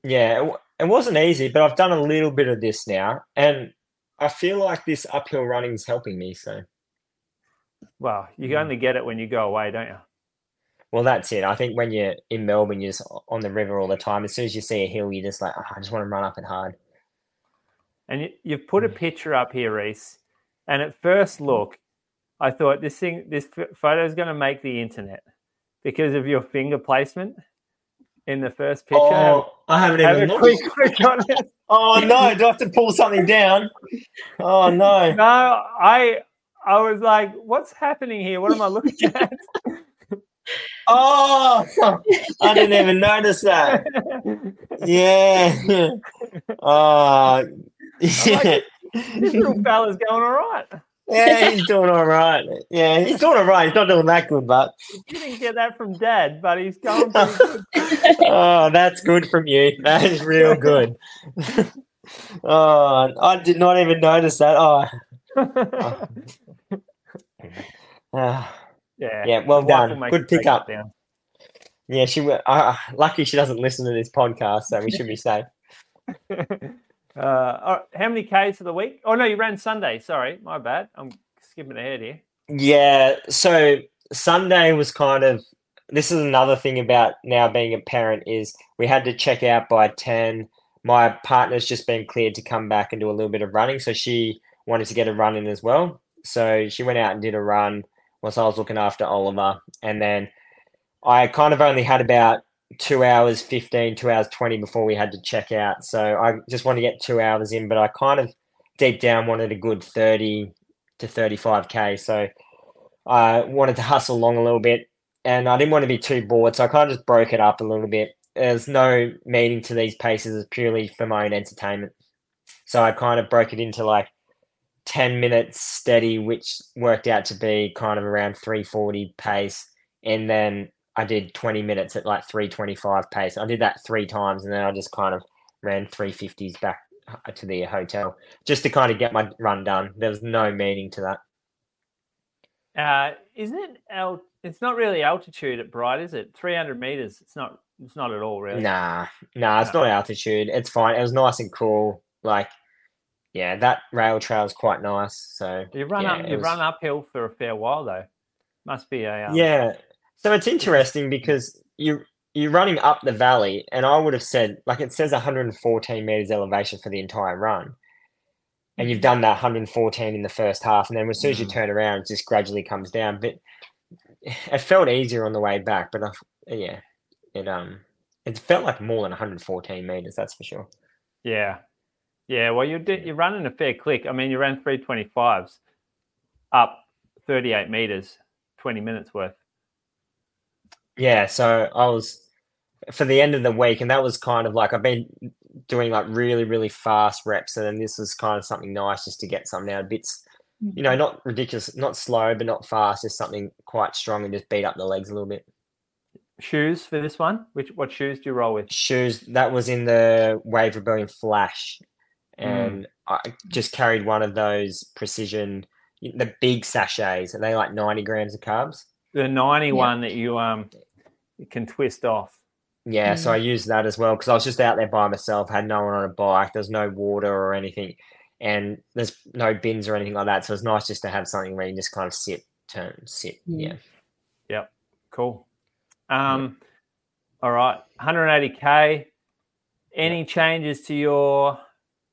Yeah, it, w- it wasn't easy, but I've done a little bit of this now, and I feel like this uphill running is helping me. So, Well, you Mm. only get it when you go away, don't you? well, that's it. I think when you're in Melbourne, you're just on the river all the time. As soon as you see a hill, you're just like, oh, I just want to run up it hard. And you, you've put a Mm. picture up here, Reece. And at first look, I thought this thing, this photo is going to make the internet because of your finger placement in the first picture. Oh, I haven't have, even quick it. Oh no, do I have to pull something down? Oh no. No, I, I was like, what's happening here? What am I looking at? Oh, I didn't even notice that. Yeah. Uh, oh, yeah. this little fella's going all right. Yeah, he's doing all right. Yeah, he's doing all right. He's not doing that good, but You didn't get that from dad, but he's going pretty good. oh, that's good from you. That is real good. oh, I did not even notice that. Oh, ah. yeah. yeah, well My wife will done. Good pickup. down. Yeah, she. Uh, lucky she doesn't listen to this podcast, so we should be safe. Uh, how many Ks for the week? Oh, no, you ran Sunday. Sorry, my bad. I'm skipping ahead here. Yeah, so Sunday was kind of this is another thing about now being a parent is we had to check out by 10 my partner's just been cleared to come back and do a little bit of running so she wanted to get a run in as well so she went out and did a run whilst i was looking after oliver and then i kind of only had about two hours 15 two hours 20 before we had to check out so i just wanted to get two hours in but i kind of deep down wanted a good 30 to 35k so i wanted to hustle along a little bit and I didn't want to be too bored, so I kind of just broke it up a little bit. There's no meaning to these paces; it's purely for my own entertainment. So I kind of broke it into like ten minutes steady, which worked out to be kind of around three forty pace, and then I did twenty minutes at like three twenty five pace. I did that three times, and then I just kind of ran three fifties back to the hotel just to kind of get my run done. There was no meaning to that. Uh, isn't it out? It's not really altitude at Bright, is it? Three hundred meters. It's not. It's not at all, really. Nah, nah, it's no. not altitude. It's fine. It was nice and cool. Like, yeah, that rail trail is quite nice. So you run yeah, up. You was... run uphill for a fair while, though. Must be a um... yeah. So it's interesting because you you're running up the valley, and I would have said like it says 114 meters elevation for the entire run and you've done that 114 in the first half, and then as soon as you mm. turn around, it just gradually comes down. But it felt easier on the way back, but I, yeah, it um, it felt like more than 114 meters. That's for sure. Yeah, yeah. Well, you're you're running a fair click. I mean, you ran 325s up 38 meters, 20 minutes worth. Yeah, so I was for the end of the week, and that was kind of like I've been doing like really really fast reps, and then this was kind of something nice just to get something out. Bits, you know, mm-hmm. not ridiculous, not slow, but not fast. Just something quite strong and just beat up the legs a little bit. Shoes for this one? Which what shoes do you roll with? Shoes that was in the Wave Rebellion Flash, mm. and mm. I just carried one of those precision, the big sachets. Are they like ninety grams of carbs? The ninety yeah. one that you um can twist off. Yeah, mm. so I used that as well because I was just out there by myself, had no one on a bike, there's no water or anything, and there's no bins or anything like that. So it's nice just to have something where you just kind of sit, turn, sit. Mm. Yeah. Yep. Cool. Um, yep. All right. 180K. Any yep. changes to your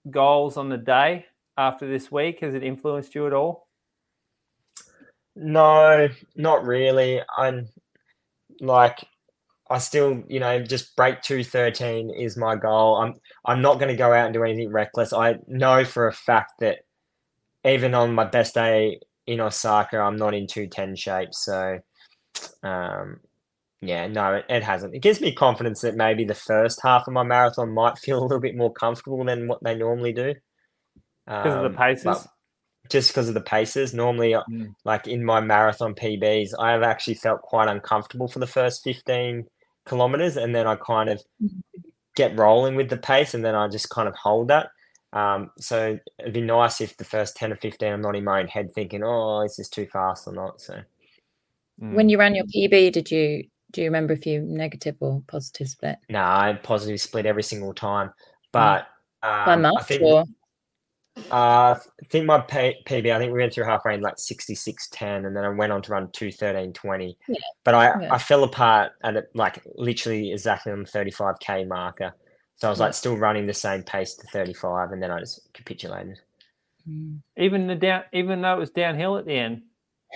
goals on the day after this week? Has it influenced you at all? No, not really. I'm like I still, you know, just break 213 is my goal. I'm I'm not going to go out and do anything reckless. I know for a fact that even on my best day in Osaka, I'm not in 210 shape. So, um, yeah, no, it, it hasn't. It gives me confidence that maybe the first half of my marathon might feel a little bit more comfortable than what they normally do. Because um, of the um, paces? Just because of the paces. Normally, mm. like in my marathon PBs, I have actually felt quite uncomfortable for the first 15 kilometers, and then I kind of get rolling with the pace, and then I just kind of hold that. Um, so it'd be nice if the first ten or fifteen, I'm not in my own head thinking, "Oh, is this too fast or not?" So, mm. when you ran your PB, did you do you remember if you negative or positive split? No, I positive split every single time, but um, by much I think, or uh, I think my P- PB, I think we went through halfway in like 66.10 and then I went on to run 213.20. Yeah. But I, yeah. I fell apart at it, like literally exactly on the 35k marker. So I was yeah. like still running the same pace to 35 and then I just capitulated. Mm. Even the down, even though it was downhill at the end.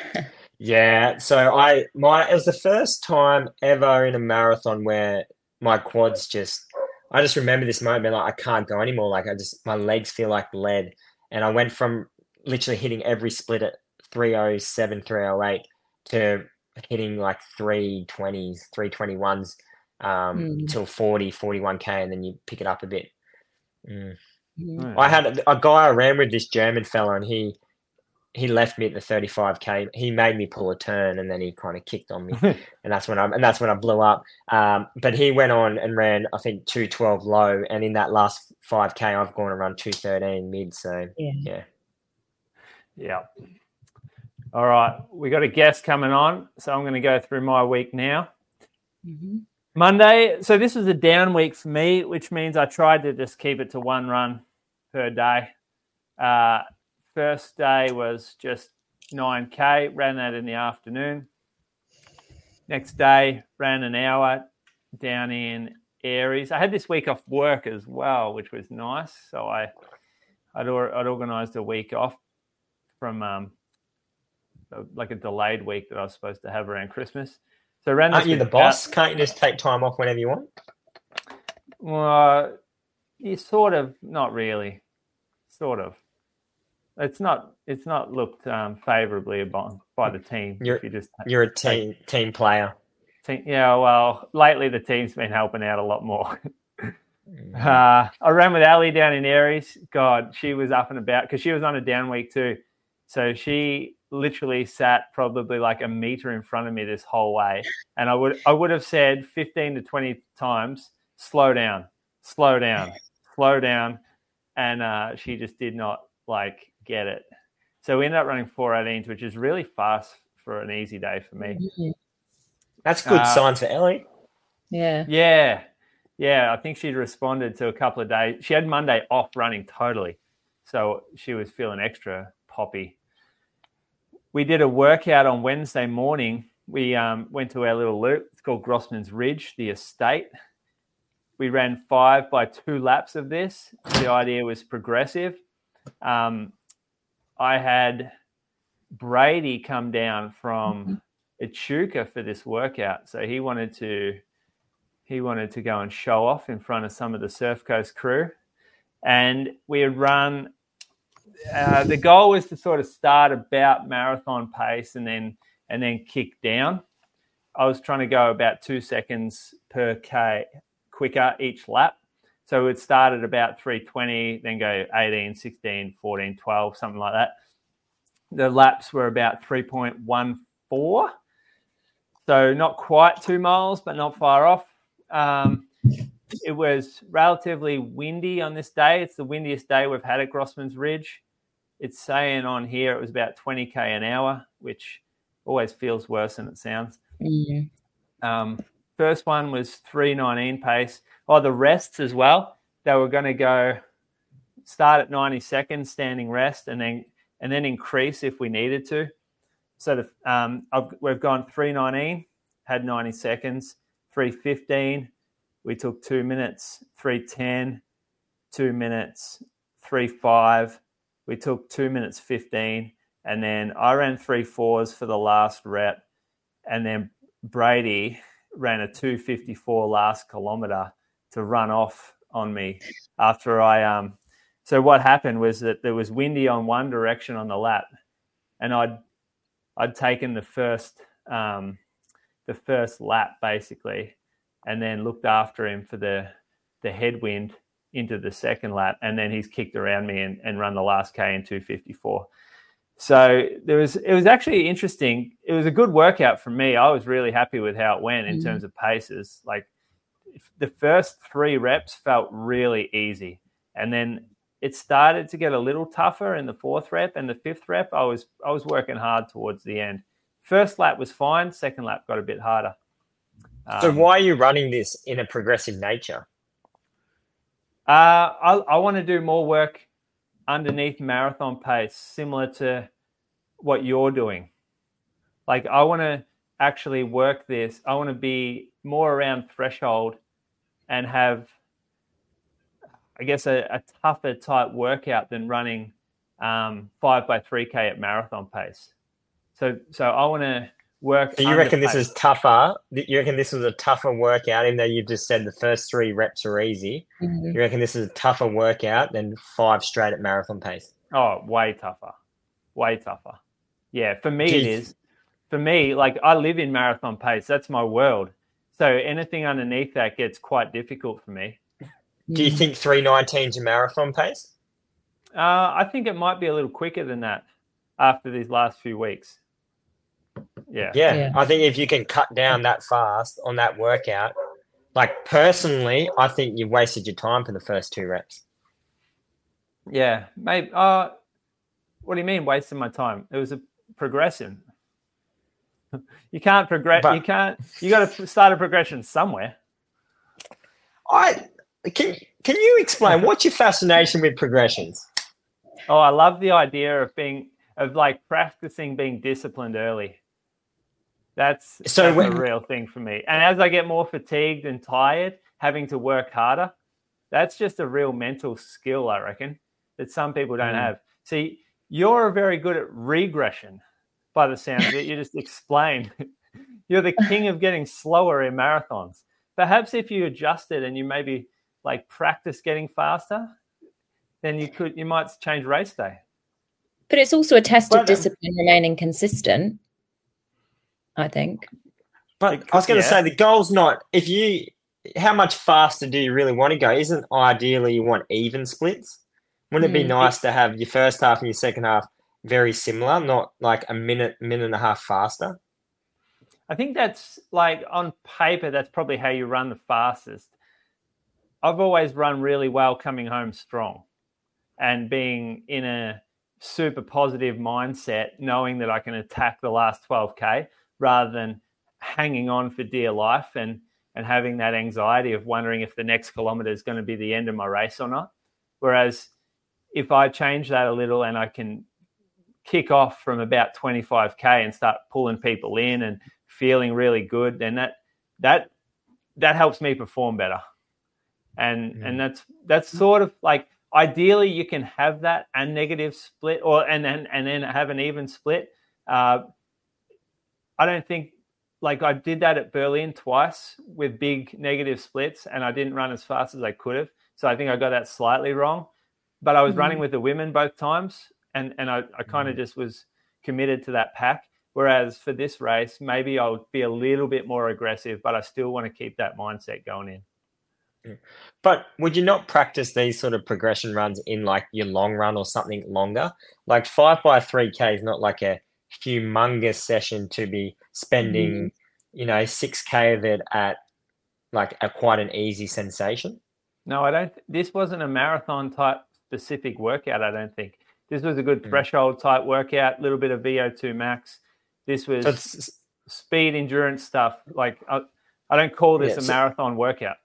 yeah. So I, my, it was the first time ever in a marathon where my quads just I just remember this moment like I can't go anymore. Like I just my legs feel like lead, and I went from literally hitting every split at 307, 308 to hitting like 320s, 321s um, mm. till 40, 41k, and then you pick it up a bit. Mm. Mm. I had a, a guy I ran with this German fellow, and he he left me at the 35k. He made me pull a turn, and then he kind of kicked on me, and that's when I and that's when I blew up. Um, but he went on and ran, I think 212 low, and in that last 5k, I've gone and run 213 mid. So yeah, yeah, yeah. All right, we got a guest coming on, so I'm going to go through my week now. Mm-hmm. Monday, so this was a down week for me, which means I tried to just keep it to one run per day. Uh, First day was just 9K, ran that in the afternoon. next day, ran an hour down in Aireys. I had this week off work as well, which was nice. So I, I'd, I'd organised a week off from um, like a delayed week that I was supposed to have around Christmas. So ran. Aren't you the boss? Out. Can't you just take time off whenever you want? Well, you sort of, not really, sort of. It's not. It's not looked um, favourably by, by the team. You're you just you're a team take, team player. Team, yeah. Well, lately the team's been helping out a lot more. uh, I ran with Ali down in Aireys. God, she was up and about because she was on a down week too. So she literally sat probably like a meter in front of me this whole way, and I would I would have said fifteen to twenty times, "Slow down, slow down, slow down," and uh, she just did not like get it. So we ended up running 418s, which is really fast for an easy day for me. Mm-hmm. That's good uh, sign for Ellie. Yeah. Yeah. Yeah. I think she'd responded to a couple of days. She had Monday off running totally. So she was feeling extra poppy we did a workout on Wednesday morning. We um, went to our little loop. It's called Grossman's Ridge, the estate. We ran five by two laps of this. The idea was progressive. Um, I had Brady come down from Echuca for this workout, so he wanted to he wanted to go and show off in front of some of the Surf Coast crew, and we had run uh, the goal was to sort of start about marathon pace and then and then kick down. I was trying to go about two seconds per k quicker each lap. So it started about 320, then go 18, 16, 14, 12, something like that. The laps were about 3.14. So not quite two miles, but not far off. Um, it was relatively windy on this day. It's the windiest day we've had at Grossman's Ridge. It's saying on here it was about 20k an hour, which always feels worse than it sounds. Mm-hmm. Um, first one was 319 pace. Oh, the rests as well. They were going to go start at 90 seconds standing rest and then and then increase if we needed to. So the, um, we've gone 319, had 90 seconds, 315, we took two minutes, 310, two minutes, three five, we took two minutes 15. And then I ran three fours for the last rep. And then Brady ran a 254 last kilometer to run off on me after I um so what happened was that there was windy on one direction on the lap and I'd I'd taken the first um the first lap basically and then looked after him for the the headwind into the second lap, and then he's kicked around me and, and run the last K in 254. So there was it was actually interesting. It was a good workout for me. I was really happy with how it went in mm-hmm. terms of paces. Like the first three reps felt really easy, and then it started to get a little tougher in the fourth rep and the fifth rep. I was I was working hard towards the end. First lap was fine. Second lap got a bit harder. Um, so why are you running this in a progressive nature? Uh, I, I want to do more work underneath marathon pace, similar to what you're doing. Like, I want to actually work this. I want to be more around threshold and have, I guess, a, a tougher type workout than running um, five by three k at marathon pace. So, so I want to work. So you reckon this is tougher? You reckon this was a tougher workout, even though you've just said the first three reps are easy. Mm-hmm. You reckon this is a tougher workout than five straight at marathon pace? Oh, way tougher, way tougher. Yeah, for me Jeez. it is. For me, like I live in marathon pace. That's my world. So anything underneath that gets quite difficult for me. Do you think 319 to marathon pace? Uh, I think it might be a little quicker than that after these last few weeks. Yeah. yeah. yeah. I think if you can cut down that fast on that workout, like personally, I think you've wasted your time for the first two reps. Yeah, maybe. Uh, what do you mean wasting my time? It was a progression. you can't progress. You can't. You got to start a progression somewhere. I can. Can you explain what's your fascination with progressions? Oh, I love the idea of being of like practicing being disciplined early. That's So that's when- a real thing for me. And as I get more fatigued and tired, having to work harder, that's just a real mental skill, I reckon, that some people don't Mm. have. See, you're very good at regression by the sounds of it. You just explained. you're the king of getting slower in marathons. Perhaps if you adjusted and you maybe like practice getting faster, then you could you might change race day. But it's also a test But, of um, discipline remaining consistent. I think. But I was going to yeah. say the goal's not if you. How much faster do you really want to go? Isn't ideally you want even splits? Wouldn't it be Hmm. nice to have your first half and your second half very similar, not like a minute, minute and a half faster? I think that's like on paper, that's probably how you run the fastest. I've always run really well coming home strong and being in a super positive mindset, knowing that I can attack the last 12K rather than hanging on for dear life and, and having that anxiety of wondering if the next kilometer is going to be the end of my race or not. Whereas if I change that a little and I can kick off from about 25k and start pulling people in and feeling really good then that that that helps me perform better and Mm. and that's that's sort of like ideally you can have that and negative split or and then and then have an even split uh, i don't think like i did that at berlin twice with big negative splits and i didn't run as fast as i could have. So i think i got that slightly wrong. But i was Mhm. running with the women both times and and i, I kind of just was committed to that pack. Whereas for this race maybe i'll be a little bit more aggressive but i still want to keep that mindset going in. But would you not practice these sort of progression runs in like your long run or something longer? Like five by three K is not like a humongous session to be spending, you know, six K of it at like a quite an easy sensation. No, I don't. This wasn't a marathon type specific workout. I don't think this was a good Mm. threshold type workout. A little bit of VO2 max. This was So speed endurance stuff. Like I, I don't call this Yeah, a so- marathon workout.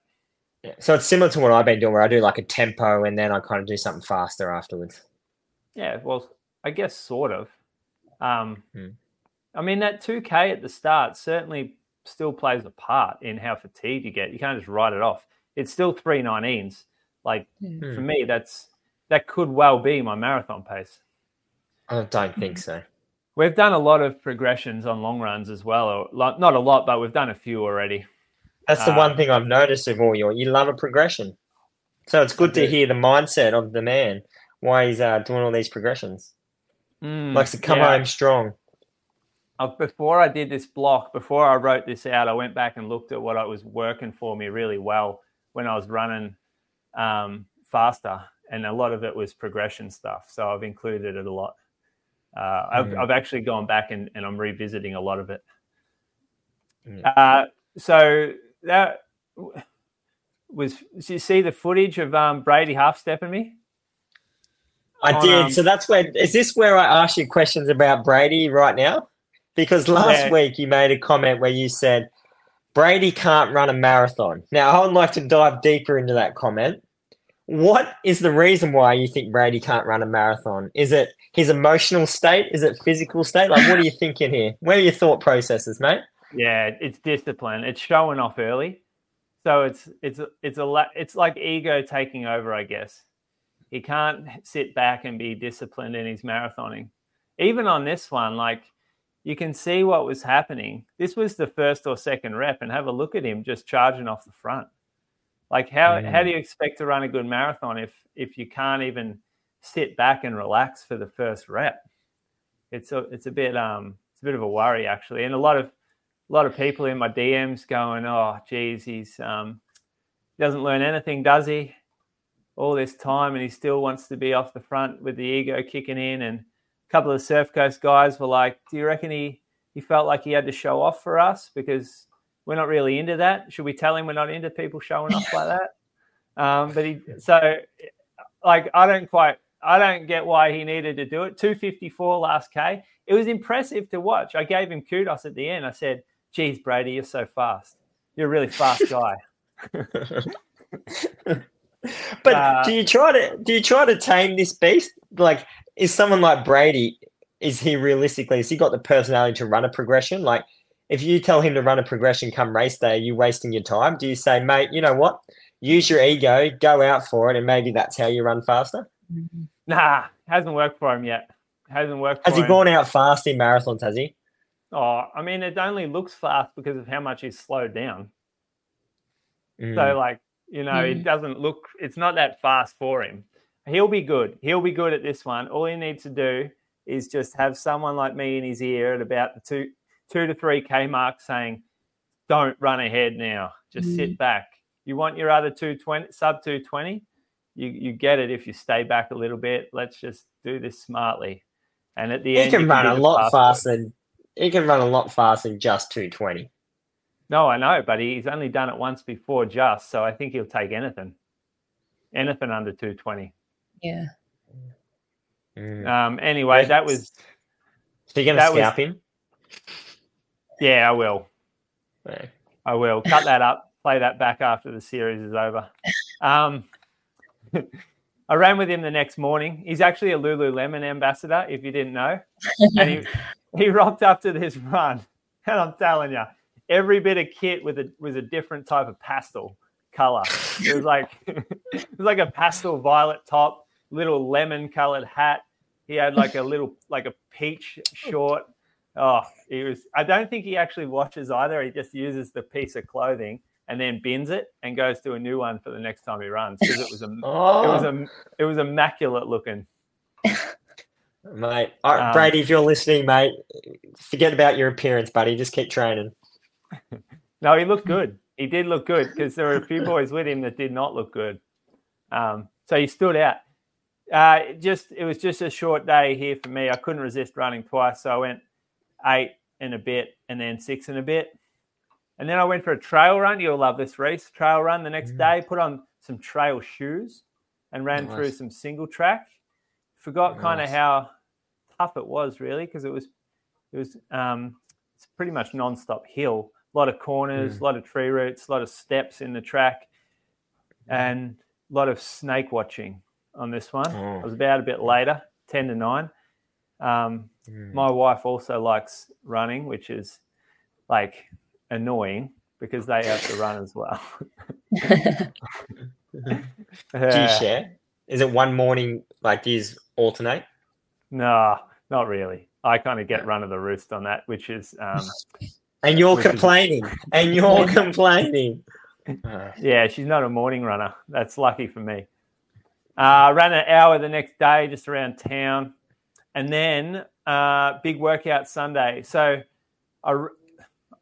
yeah, so it's similar to what I've been doing, where I do like a tempo and then I kind of do something faster afterwards. Yeah, well, I guess sort of. Um, Hmm. I mean, that 2K at the start certainly still plays a part in how fatigued you get. You can't just write it off. It's still 319s. Like Hmm. for me, that's that could well be my marathon pace. I don't think so. We've done a lot of progressions on long runs as well. Or not a lot, but we've done a few already. That's the Um, one thing I've noticed with all your. You love a progression, so it's good to hear the mindset of the man why he's uh, doing all these progressions. Mm, Likes to come yeah. home strong. Before I did this block, before I wrote this out, I went back and looked at what I was working for me really well when I was running um, faster, and a lot of it was progression stuff. So I've included it a lot. Uh, I've, Mm. I've actually gone back and, and I'm revisiting a lot of it. Mm. Uh, so that was. Did you see the footage of um, Brady half stepping me? I on, did. um, so that's where is this where I ask you questions about Brady right now? Because last Yeah. week you made a comment where you said Brady can't run a marathon. Now I would like to dive deeper into that comment. What is the reason why you think Brady can't run a marathon? Is it his emotional state? Is it physical state? Like what are you thinking here? Where are your thought processes, mate? Yeah, it's discipline. It's showing off early, so it's it's it's a it's like ego taking over, I guess. He can't sit back and be disciplined in his marathoning. Even on this one, like you can see what was happening. This was the first or second rep, and have a look at him just charging off the front. Like how Mm. how do you expect to run a good marathon if if you can't even sit back and relax for the first rep? It's a it's a bit um it's a bit of a worry actually, and a lot of a lot of people in my DMs going, "Oh, geez, he's um, he doesn't learn anything, does he? All this time, and he still wants to be off the front with the ego kicking in." And a couple of Surf Coast guys were like, "Do you reckon he he felt like he had to show off for us because we're not really into that? Should we tell him we're not into people showing off like that?" Um, but he so like I don't quite I don't get why he needed to do it. 254 last K. It was impressive to watch. I gave him kudos at the end. I said, geez, Brady, you're so fast. You're a really fast guy. but Uh, do you try to do you try to tame this beast? Like, is someone like Brady? Is he realistically? Has he got the personality to run a progression? Like, if you tell him to run a progression come race day, are you wasting your time? Do you say, mate, you know what? Use your ego, go out for it, and maybe that's how you run faster? Nah, hasn't worked for him yet. Hasn't worked. Has he him. gone out fast in marathons? Has he? Oh, I mean, it only looks fast because of how much he's slowed down. Mm. So, like, you know, it hmm. doesn't look. It's not that fast for him. He'll be good. He'll be good at this one. All he needs to do is just have someone like me in his ear at about the two two to three k mark saying, "Don't run ahead now. Just sit hmm. back. You want your other two twenty sub two twenty. You you get it if you stay back a little bit. Let's just do this smartly." And at the he end, you can run a lot fast faster he can run a lot faster than just 220. No, I know, but he's only done it once before, just so I think he'll take anything, anything under two twenty. Yeah. Mm. Um, anyway, Yeah. that was So you're going to that was- scalp him? yeah, I will. Yeah. I will cut that up, play that back after the series is over. Um, I ran with him the next morning. He's actually a Lululemon ambassador, if you didn't know. And he, he rocked up to this run, and I'm telling you, every bit of kit with a was a different type of pastel color. It was like it was like a pastel violet top, little lemon colored hat. He had like a little like a peach short. Oh, he was. I don't think he actually washes either. He just uses the piece of clothing and then bins it and goes to a new one for the next time he runs because it was a Oh, it was a it was immaculate looking. mate. Right, Um, Brady, if you're listening, mate, forget about your appearance, buddy. Just keep training. No, he looked good. He did look good because there were a few boys with him that did not look good. Um, so he stood out. Uh, just it was just a short day here for me. I couldn't resist running twice, so I went eight and a bit, and then six and a bit, and then I went for a trail run. You'll love this race. Trail run the next Mm. day. Put on some trail shoes and ran through some single track. Forgot kind of how tough it was really because it was it was um, it's pretty much non-stop hill. A lot of corners, Mm. a lot of tree roots, a lot of steps in the track, and a lot of snake watching on this one. Oh. I was about a bit later, ten to nine. Um, Mm. my wife also likes running, which is like annoying because they have to run as well. Do you share? Is it one morning like these alternate? No, not really. I kind of get run of the roost on that, which is um, And you're complaining. And you're complaining. Uh, Yeah, she's not a morning runner. That's lucky for me. Uh, ran an hour the next day just around town. And then uh, big workout Sunday. So I,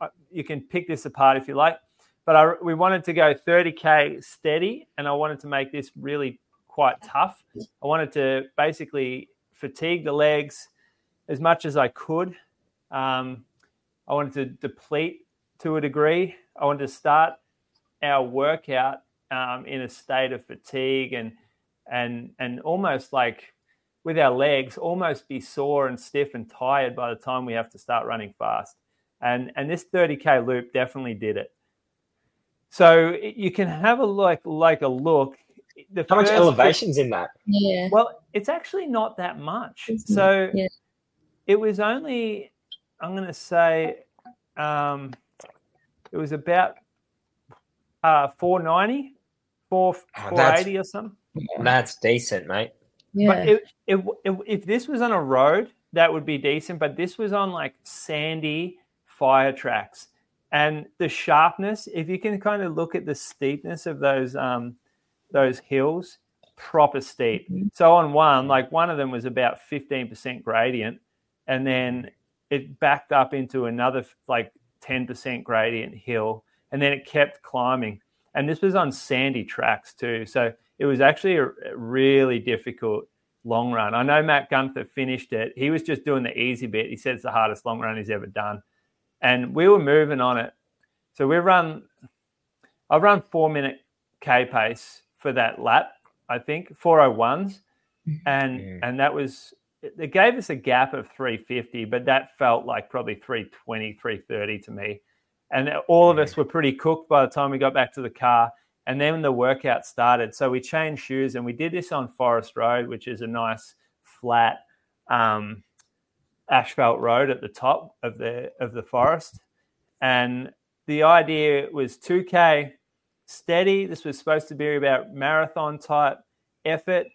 I- you can pick this apart if you like. But I, we wanted to go 30K steady, and I wanted to make this really quite tough. I wanted to basically fatigue the legs as much as I could. Um, I wanted to deplete to a degree. I wanted to start our workout um, in a state of fatigue and and and almost like with our legs almost be sore and stiff and tired by the time we have to start running fast and and this 30k loop definitely did it so you can have a like like a look the how much elevation's in that? yeah. well it's actually not that much Isn't it? so Yeah. it was only i'm going to say um, it was about uh, 490 4, Oh, 480 or something That's decent, mate. Yeah. but it, it, it, if this was on a road that would be decent but this was on like sandy fire tracks and the sharpness if you can kind of look at the steepness of those um, those hills proper steep so on one like one of them was about 15% gradient and then it backed up into another like 10% gradient hill and then it kept climbing. And this was on sandy tracks too so it was actually a really difficult long run. I know matt gunther finished it. He was just doing the easy bit. He said it's the hardest long run he's ever done. And we were moving on it. So we run i run four minute k pace for that lap i think 401s and Mm. and that was it it gave us a gap of 350 but that felt like probably 320 330 to me. And all of us were pretty cooked by the time we got back to the car. And then the workout started. So we changed shoes and we did this on forest road which is a nice flat um, asphalt road at the top of the of the forest. And the idea was 2K steady. This was supposed to be about marathon type effort,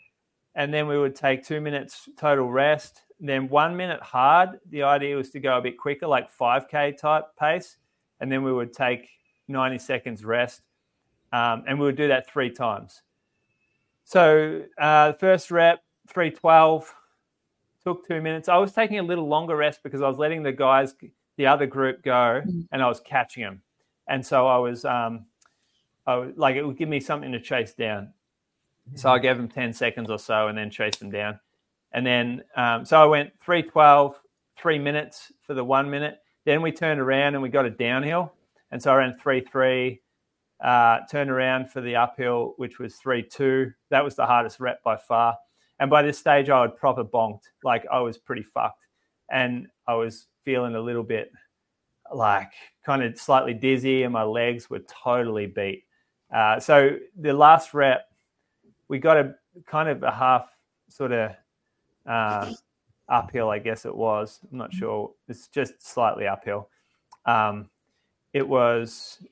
and then we would take two minutes total rest. Then one minute hard. The idea was to go a bit quicker, like 5K type pace, and then we would take 90 seconds rest, um, and we would do that three times. So uh, first rep, 312, took two minutes. I was taking a little longer rest because I was letting the guys, the other group, go, mm. and I was catching them, and so I was, um, I was like it would give me something to chase down. So I gave them 10 seconds or so and then chased them down. And then, um, so I went 312, three minutes for the one minute. Then we turned around and we got a downhill. And so I ran 3 3, uh, turned around for the uphill, which was 3 2. That was the hardest rep by far. And by this stage, I had proper bonked. Like I was pretty fucked. And I was feeling a little bit like kind of slightly dizzy, and my legs were totally beat. Uh, so the last rep, we got a kind of a half sort of uh, uphill, I guess it was. I'm not sure. It's just slightly uphill. Um, it was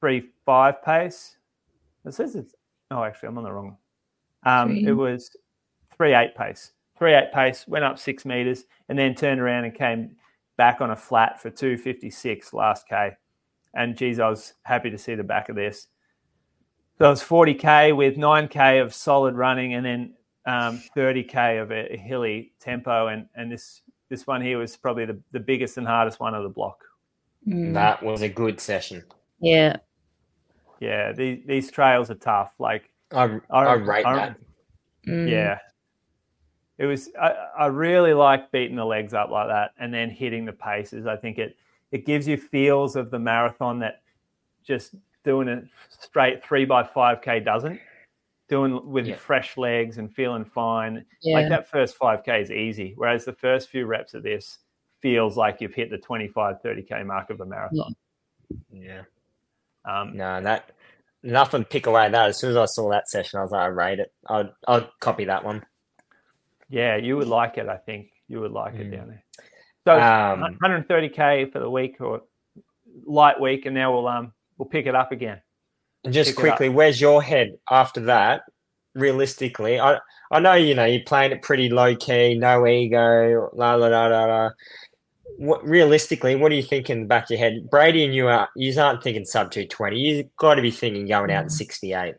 three five pace. It says it's. Oh, actually, I'm on the wrong. Um, it was three eight pace. Three eight pace went up six meters and then turned around and came back on a flat for two fifty six last k. And geez, I was happy to see the back of this. So it was 40k with 9k of solid running, and then um, 30k of a, hilly tempo. And and this this one here was probably the, the biggest and hardest one of the block. Mm. That was a good session. Yeah. Yeah, these these trails are tough. Like I I, I rate I, that. Mm. Yeah. It was I, I really like beating the legs up like that and then hitting the paces. I think it it gives you feels of the marathon that just doing a straight three by five k doesn't. Doing with yeah. fresh legs and feeling fine, yeah. like that first five k is easy. Whereas the first few reps of this feels like you've hit the 25, 30 k mark of a marathon. Yeah. Um, no, that nothing pick away that. As soon as I saw that session, I was like, I rate it. I'd I'd copy that one. Yeah, you would like it. I think you would like mm. it down there. So um, 130k for the week or light week, and now we'll um we'll pick it up again. And just pick quickly, where's your head after that? Realistically, I I know you know you're playing it pretty low key, no ego, la la la la la. What, realistically, what are you thinking in the back of your head? Brady and you are you aren't thinking sub two twenty. You've got to be thinking going out mm. at sixty eight.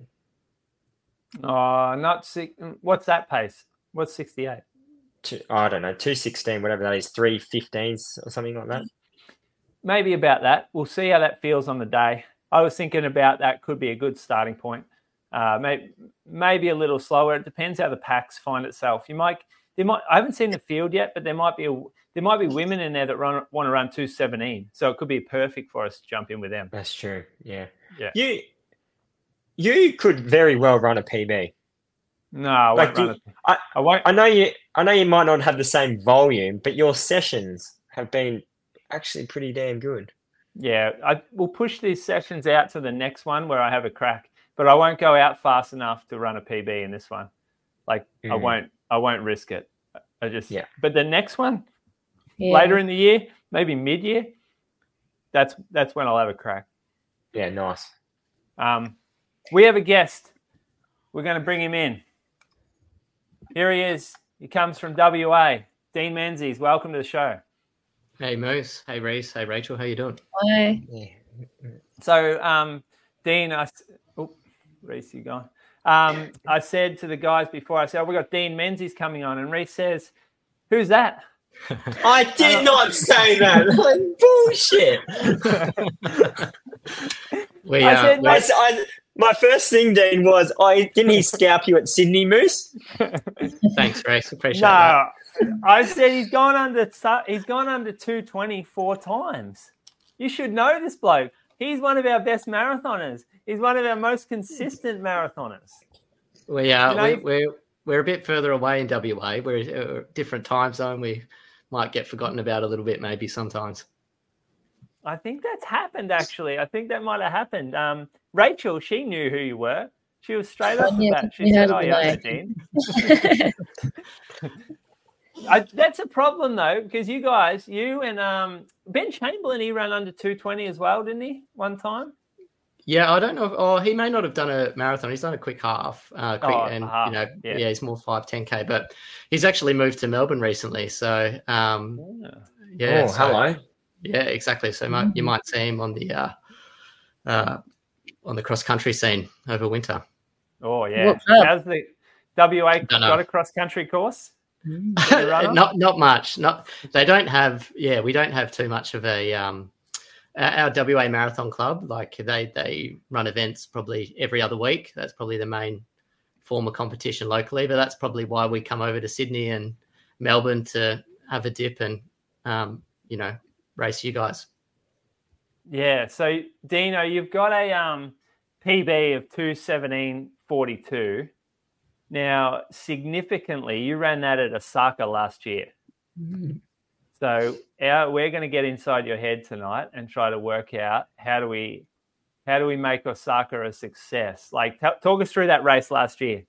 Oh, not six. What's that pace? What's sixty eight? I don't know, two sixteen, whatever that is, three fifteens or something like that maybe about that. We'll see how that feels on the day. I was thinking about that could be a good starting point. Uh, maybe, maybe a little slower. It depends how the packs find itself. You might, there might. I haven't seen the field yet, but there might be a, there might be women in there that run want to run two seventeen. So it could be perfect for us to jump in with them. That's true. Yeah. Yeah. You you could very well run a PB. No, I like, won't do, I, I won't. I know you. I know you might not have the same volume, but your sessions have been actually pretty damn good. Yeah, I will push these sessions out to the next one where I have a crack, but I won't go out fast enough to run a PB in this one. Like mm. I won't, I won't risk it. I just, yeah. But the next one, yeah. later in the year, maybe mid-year, that's that's when I'll have a crack. Yeah, nice. Um, we have a guest. We're going to bring him in. Here he is. He comes from WA. Dean Menzies, welcome to the show. Hey Moose. Hey Reece. Hey Rachel. How you doing? Hi. So, um, Dean, I, oh, Reece, you gone? Um, I said to the guys before, I said, oh, we got Dean Menzies coming on, and Reece says, "Who's that?" I did not say that. Bullshit. we, uh, I said, I, I, my first thing, Dean, was I didn't he scalp you at Sydney Moose? Thanks, Reece. Appreciate no, that. I said he's gone under he's gone under 220 four times. You should know this bloke. He's one of our best marathoners. He's one of our most consistent marathoners. We are. You know, we're, we're, we're a bit further away in WA. We're a different time zone. We might get forgotten about a little bit, maybe sometimes. I think that's happened actually. I think that might have happened. Um, Rachel, she knew who you were. She was straight off the bat. She said, "Oh yeah, Dean." I, that's a problem though, because you guys, you and um, Ben Chamberlain, he ran under 220 as well, didn't he? One time. Yeah, I don't know. If, oh, he may not have done a marathon. He's done a quick half, uh, quick, oh, and half. you know, yeah. yeah. he's more five, 10k. But he's actually moved to Melbourne recently, so um, yeah. yeah oh, so, hello. Yeah, exactly. So mm-hmm. you might see him on the uh, uh, on the cross country scene over winter. Oh yeah, how's the WA got a cross country course? not not much. Not they don't have. Yeah, we don't have too much of a. Um, our WA Marathon Club, like they they run events probably every other week. That's probably the main form of competition locally. But that's probably why we come over to Sydney and Melbourne to have a dip and um, you know race you guys. Yeah. So Dino, you've got a um, PB of two seventeen forty two. Now, significantly, you ran that at Osaka last year. Mm-hmm. So our, we're going to get inside your head tonight and try to work out how do we how do we make Osaka a success? Like, t- talk us through that race last year.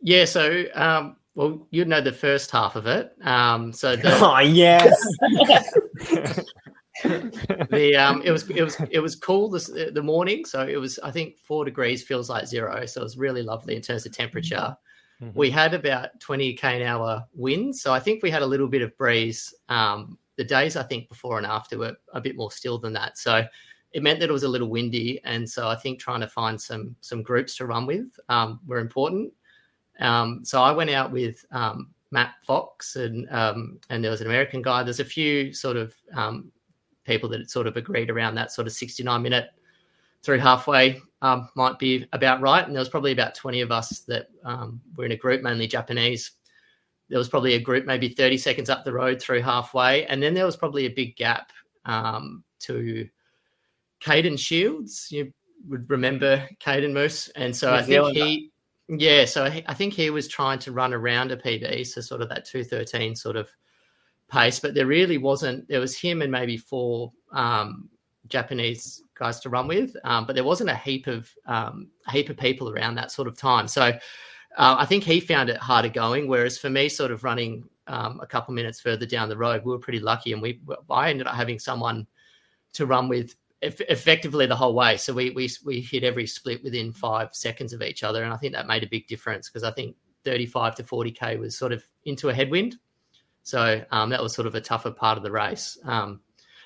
Yeah, so um, well, you know the first half of it. Um, so the, oh yes, the um, it was it was it was cool this the morning. So it was I think four degrees feels like zero. So it was really lovely in terms of temperature. Mm-hmm. We had about twenty k an hour wind. So I think we had a little bit of breeze. Um, the days I think before and after were a bit more still than that. So it meant that it was a little windy, and so I think trying to find some some groups to run with um, were important. Um, so I went out with um, Matt Fox and um, and there was an American guy. There's a few sort of um, people that sort of agreed around that sort of 69 minute through halfway um, might be about right. And there was probably about 20 of us that um, were in a group, mainly Japanese. There was probably a group maybe 30 seconds up the road through halfway. And then there was probably a big gap um, to Caden Shields. You would remember Caden Moose. And so New I think he, yeah, so I think he was trying to run around a PB. So sort of that 213 sort of pace, but there really wasn't. There was him and maybe four um, Japanese guys to run with, um, but there wasn't a heap of um, heap of people around that sort of time. So uh, I think he found it harder going. Whereas for me, sort of running um, a couple minutes further down the road, we were pretty lucky, and we I ended up having someone to run with effectively the whole way. So we we we hit every split within five seconds of each other, and I think that made a big difference because I think 35 to 40k was sort of into a headwind. So um, that was sort of a tougher part of the race. Um,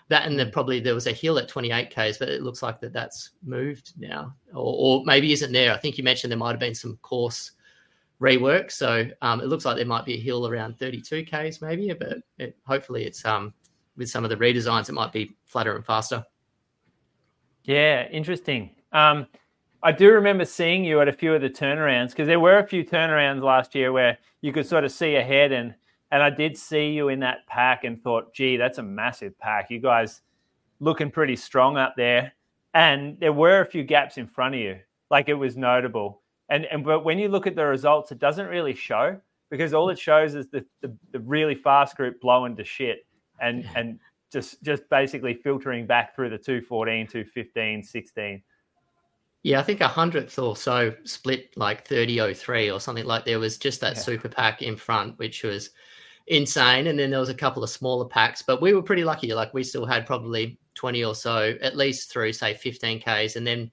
that and then probably there was a hill at 28 k's, but it looks like that that's moved now, or, or maybe isn't there. I think you mentioned there might have been some course rework, so um, it looks like there might be a hill around 32 k's, maybe. But it, hopefully, it's um, with some of the redesigns, it might be flatter and faster. Yeah, interesting. Um, I do remember seeing you at a few of the turnarounds because there were a few turnarounds last year where you could sort of see ahead and and I did see you in that pack and thought, gee, that's a massive pack. You guys looking pretty strong up there. And there were a few gaps in front of you. Like it was notable. And and but when you look at the results, it doesn't really show because all it shows is the, the, the really fast group blowing to shit and and just just basically filtering back through the 214, 215, 16. Yeah, I think a hundredth or so split like 3003 or something like there was just that yeah. super pack in front, which was insane. And then there was a couple of smaller packs, but we were pretty lucky. Like we still had probably 20 or so, at least through say 15Ks. And then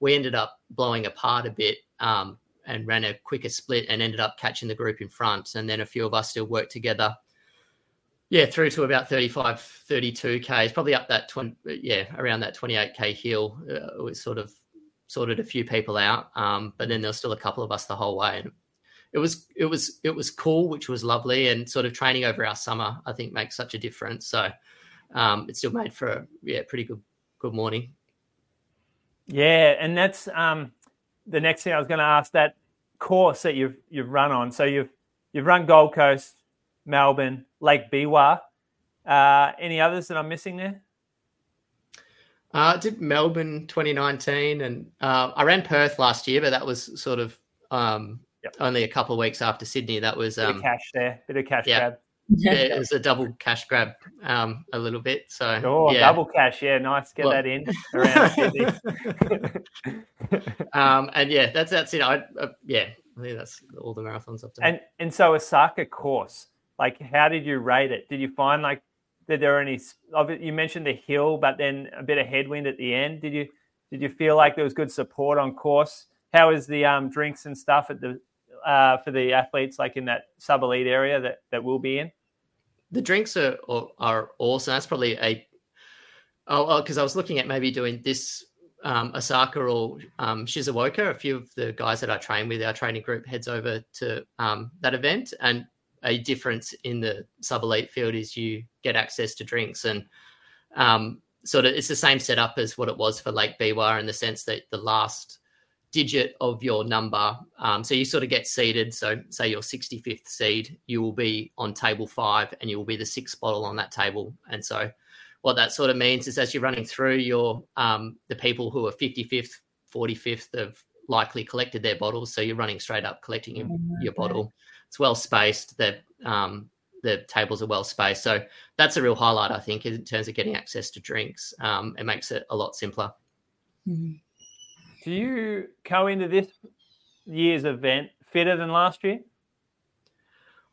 we ended up blowing apart a bit um, and ran a quicker split and ended up catching the group in front. And then a few of us still worked together. Yeah, through to about 35, 32 Ks, probably up that 20, yeah, around that 28K hill. Uh, we sort of sorted a few people out. Um, but then there was still a couple of us the whole way. And it was it was it was cool, which was lovely, and sort of training over our summer, I think, makes such a difference. So um, it still made for a yeah pretty good good morning. Yeah, and that's um, the next thing I was going to ask. That course that you've you've run on, so you've you've run Gold Coast, Melbourne, Lake Biwa. Uh, any others that I'm missing there? Uh, I did Melbourne 2019, and uh, I ran Perth last year, but that was sort of um, Yep. Only a couple of weeks after Sydney, that was um, cash there, bit of cash yeah. grab. yeah, it was a double cash grab, um, a little bit. So oh, yeah. double cash, yeah, nice. Get well, that in around um, and yeah, that's that's it. I uh, yeah, I think that's all the marathons I've done. And and so Osaka course. Like, how did you rate it? Did you find like that there are any? You mentioned the hill, but then a bit of headwind at the end. Did you did you feel like there was good support on course? How is the um, drinks and stuff at the uh, for the athletes like in that sub elite area that that will be in? The drinks are are awesome. That's probably a oh because oh, I was looking at maybe doing this um, Osaka or um, Shizuoka. A few of the guys that I train with, our training group heads over to um, that event, and a difference in the sub elite field is you get access to drinks and um, sort of it's the same setup as what it was for Lake Biwa in the sense that the last digit of your number. Um, so you sort of get seeded. So say you're 65th seed, you will be on table five and you will be the sixth bottle on that table. And so what that sort of means is as you're running through your um, the people who are 55th, 45th have likely collected their bottles. So you're running straight up collecting your, your bottle. It's well spaced. The um, the tables are well spaced. So that's a real highlight, I think, in terms of getting access to drinks. Um, it makes it a lot simpler. Mm-hmm. Do you go into this year's event fitter than last year?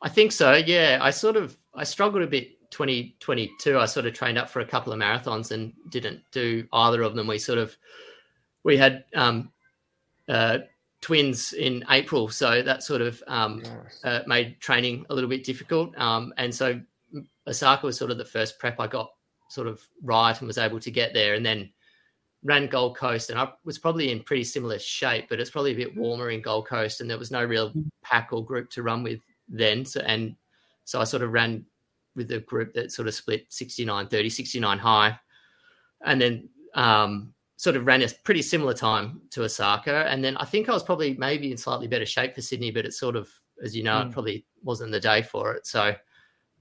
I think so. Yeah, I sort of I struggled a bit 2022. I sort of trained up for a couple of marathons and didn't do either of them. We sort of we had um, uh, twins in April, so that sort of um, uh, made training a little bit difficult. Um, and so Osaka was sort of the first prep I got sort of right and was able to get there, and then ran Gold Coast, and I was probably in pretty similar shape, but it's probably a bit warmer in Gold Coast, and there was no real mm. pack or group to run with then. So, and so I sort of ran with a group that sort of split 69 30, 69 high, and then um, sort of ran a pretty similar time to Osaka. And then I think I was probably maybe in slightly better shape for Sydney, but it sort of, as you know, mm. it probably wasn't the day for it. So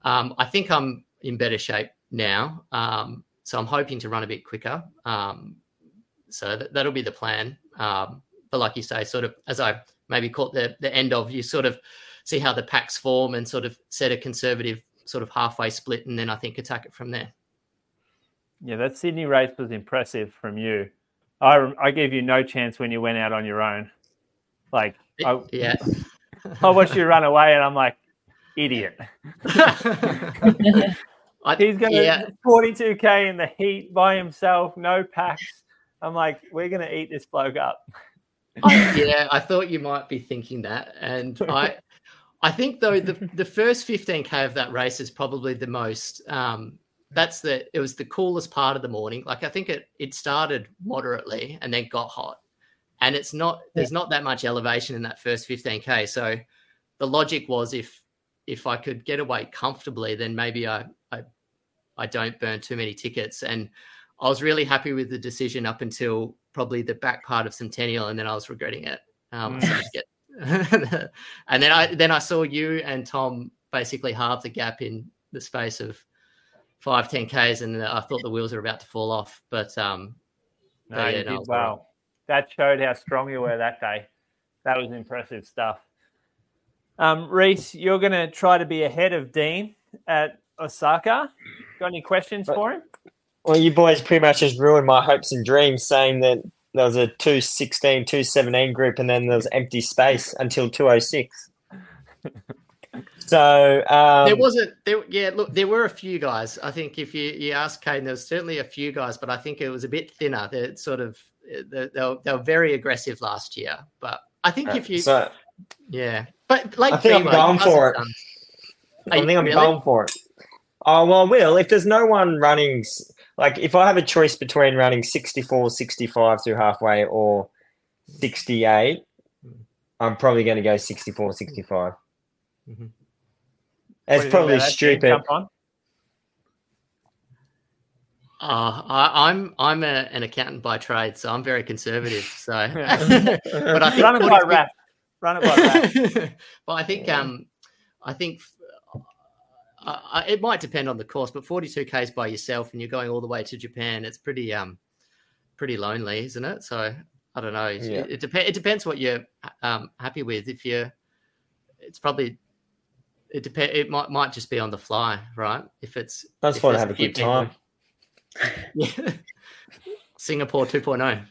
um, I think I'm in better shape now. Um, so I'm hoping to run a bit quicker. Um, so that, will be the plan. Um, but like you say, sort of as I maybe caught the the end of, you sort of see how the packs form and sort of set a conservative sort of halfway split, and then I think attack it from there. Yeah, that Sydney race was impressive from you. I I gave you no chance when you went out on your own. Like, I, yeah, I watched you run away, and I'm like, idiot. I, He's going to yeah. 42k in the heat by himself, no packs. I'm like, we're going to eat this bloke up. I, yeah, I thought you might be thinking that, and I, I think though the the first 15k of that race is probably the most. Um, that's the it was the coolest part of the morning. Like I think it it started moderately and then got hot, and it's not there's not that much elevation in that first 15k. So the logic was if if I could get away comfortably, then maybe I I I don't burn too many tickets and I was really happy with the decision up until probably the back part of Centennial, and then I was regretting it. Um, mm. get, and then I then I saw you and Tom basically halve the gap in the space of five ten k's, and I thought the wheels were about to fall off. But um, no, but yeah, you no, did well. That showed how strong you were that day. That was impressive stuff. Um, Reece, you're going to try to be ahead of Dean at Osaka. Got any questions but, for him? Well, you boys pretty much just ruined my hopes and dreams saying that there was a 216, 217 group and then there was empty space until 206. so um, there wasn't there yeah look there were a few guys i think if you you ask kane there was certainly a few guys but i think it was a bit thinner they're sort of they, they, were, they were very aggressive last year but i think if you so, yeah but like i think i'm going for it i think i'm really? going for it oh well will if there's no one running like if I have a choice between running 64, 65 through halfway or 68, I'm probably going to go 64, 65. Mm-hmm. It's probably stupid. Uh, I, am I'm, I'm a, an accountant by trade, so I'm very conservative. So, but I think run it by rap. Run it by rap. but I think um, I think uh, it might depend on the course, but 42 k's by yourself and you're going all the way to Japan, it's pretty um pretty lonely, isn't it? So I don't know. Yeah. It, it depends. It depends what you're um, happy with. If you're, it's probably it depend. It might might just be on the fly, right? If it's that's if fun to have a good time. yeah. Singapore 2.0.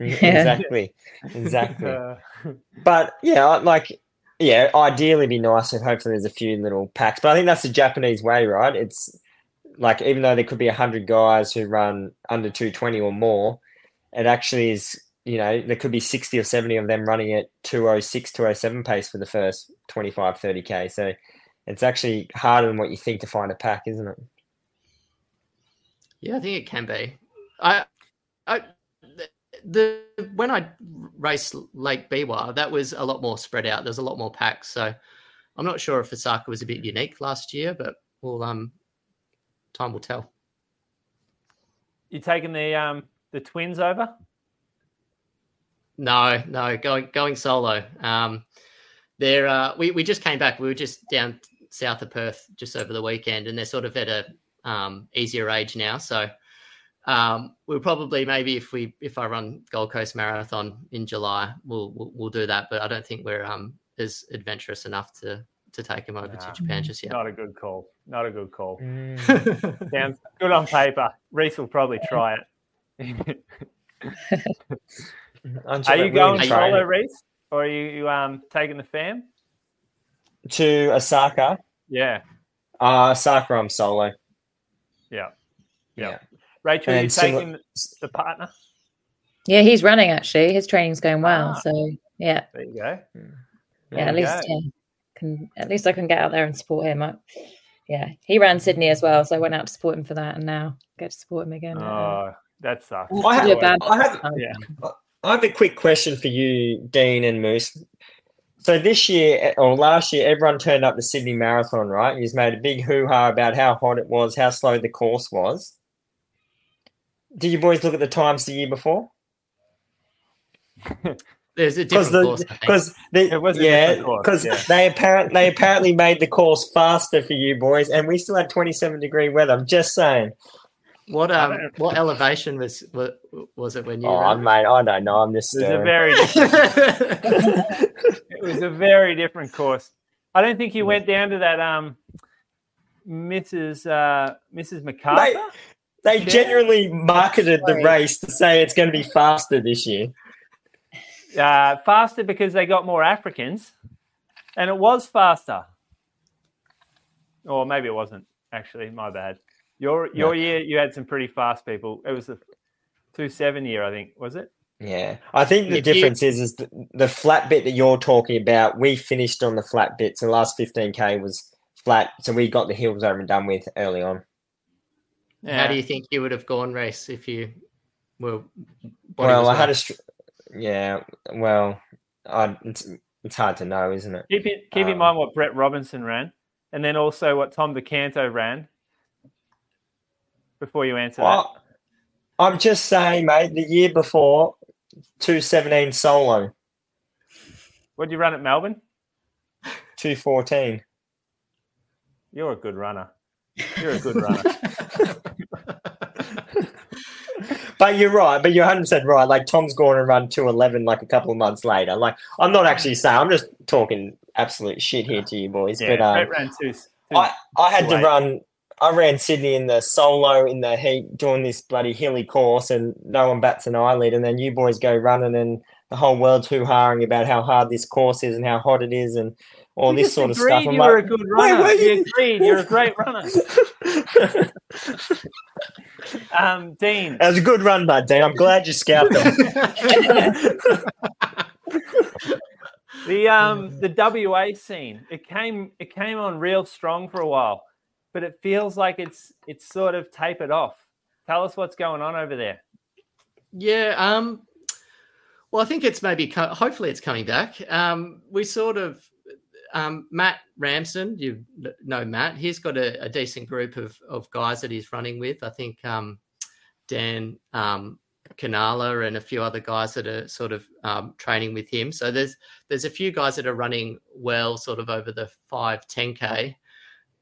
exactly, exactly. but yeah, like yeah, ideally be nice and hopefully there's a few little packs. But I think that's the Japanese way, right? It's like even though there could be hundred guys who run under two twenty or more, it actually is. You know, there could be sixty or seventy of them running at 206, 207 pace for the first 25, 30 k. So it's actually harder than what you think to find a pack, isn't it? Yeah, I think it can be. I, I, the when I raced Lake Biwa, that was a lot more spread out. There's a lot more packs, so I'm not sure if Osaka was a bit unique last year, but well, um, time will tell. You taking the um the twins over? No, no, going going solo. Um, there, uh, we we just came back. We were just down south of Perth just over the weekend, and they're sort of at a um, easier age now. So um, we'll probably maybe if we if I run Gold Coast Marathon in July, we'll we'll, we'll do that. But I don't think we're um, as adventurous enough to to take him over nah, to Japan just yet. Not a good call. Not a good call. Mm. Sounds good on paper. Reece will probably try it. are you going solo, Reece, or are you um, taking the fam to Osaka? Yeah. Uh, Osaka, I'm solo. Yeah. Yeah. yeah. Rachel, and you taking the partner? Yeah, he's running actually. His training's going well. Ah, so yeah. There you go. There yeah, at least yeah, can at least I can get out there and support him. I, yeah, he ran Sydney as well, so I went out to support him for that, and now get to support him again. Oh, that sucks. I have, I, have, yeah. I have a quick question for you, Dean and Moose. So this year or last year, everyone turned up the Sydney Marathon, right? He's made a big hoo ha about how hot it was, how slow the course was. Did you boys look at the times the year before? There's a different course because yeah because yeah. they apparently they apparently made the course faster for you boys, and we still had 27 degree weather. I'm just saying. What um what elevation was was it when you? Oh, ran? mate, I don't know. I'm just. It was a very. it was a very different course. I don't think you went down to that um, Mrs. Uh, Mrs. Macquarie. They genuinely marketed the race to say it's going to be faster this year. Uh, faster because they got more Africans, and it was faster. Or maybe it wasn't. Actually, my bad. Your your year, you had some pretty fast people. It was the two seven year, I think, was it? Yeah, I think the if difference is is the, the flat bit that you're talking about. We finished on the flat bit, so the last fifteen k was flat, so we got the hills over and done with early on. Yeah. How do you think you would have gone race if you were? Well, I had a. Str- Yeah, well, I, it's it's hard to know, isn't it? Keep it, keep um, in mind what Brett Robinson ran, and then also what Tom Do Canto ran. Before you answer well, that, I'm just saying, mate. The year before, two seventeen solo. What did you run at Melbourne? Two fourteen. You're a good runner. You're a good runner. but you're right. But you're 100 percent right. Like Tom's going to run 211 like a couple of months later. Like I'm not actually saying. I'm just talking absolute shit here to you boys. Yeah, but um, ran two, two, I I had to run. I ran Sydney in the solo in the heat, doing this bloody hilly course, and no one bats an eyelid. And then you boys go running, and the whole world's hoo haing about how hard this course is and how hot it is, and all this sort of stuff. I'm you like, were a good runner. Wait, you agreed you're a great runner. um, Dean, that was a good run, bud. Dean, I'm glad you scalped them. the um the WA scene it came it came on real strong for a while, but it feels like it's it's sort of tapered off. Tell us what's going on over there. Yeah, um, well, I think it's maybe hopefully it's coming back. Um, we sort of um, Matt Ramsden, you know Matt. He's got a, a, decent group of, of guys that he's running with. I think um, Dan um, Canala and a few other guys that are sort of um, training with him. So there's there's a few guys that are running well, sort of over the five ten k.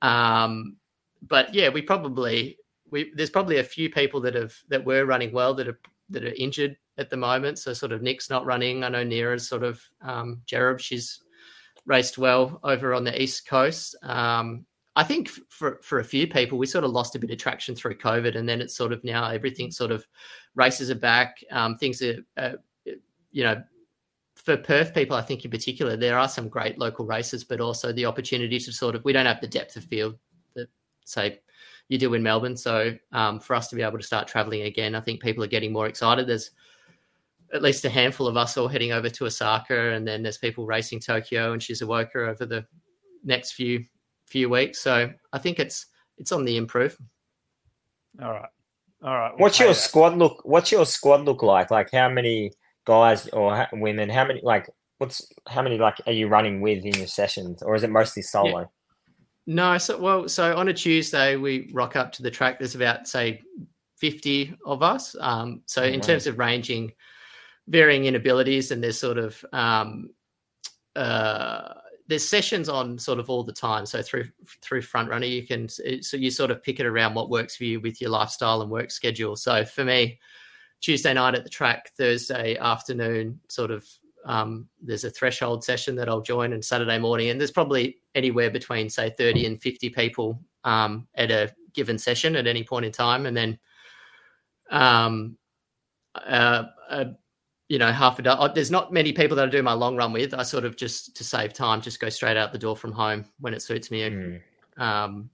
Um, but yeah, we probably we there's probably a few people that have that were running well that are that are injured at the moment. So sort of Nick's not running. I know Nira's sort of um, Jereb, she's raced well over on the east coast. Um, I think for for a few people, we sort of lost a bit of traction through COVID, and then it's sort of now everything sort of races are back. Um, things are, uh, you know, for Perth people, I think in particular, there are some great local races, but also the opportunity to sort of we don't have the depth of field that say you do in Melbourne. So um, for us to be able to start traveling again, I think people are getting more excited. There's at least a handful of us all heading over to Osaka, and then there's people racing Tokyo and Shizuoka over the next few few weeks. So I think it's it's on the improve. All right, all right. We'll what's your that. squad look? What's your squad look like? Like how many guys or women? How many like what's how many like are you running with in your sessions, or is it mostly solo? Yeah. No, so well, so on a Tuesday we rock up to the track. There's about say fifty of us. Um, so oh, in wow. terms of ranging, varying inabilities, and there's sort of um, uh, there's sessions on sort of all the time. So through through front runner, you can so you sort of pick it around what works for you with your lifestyle and work schedule. So for me, Tuesday night at the track, Thursday afternoon, sort of um, there's a threshold session that I'll join, and Saturday morning, and there's probably anywhere between say 30 and 50 people um, at a given session at any point in time, and then um, uh, uh, you know half a dozen. There's not many people that I do my long run with. I sort of just to save time, just go straight out the door from home when it suits me. Mm. Um,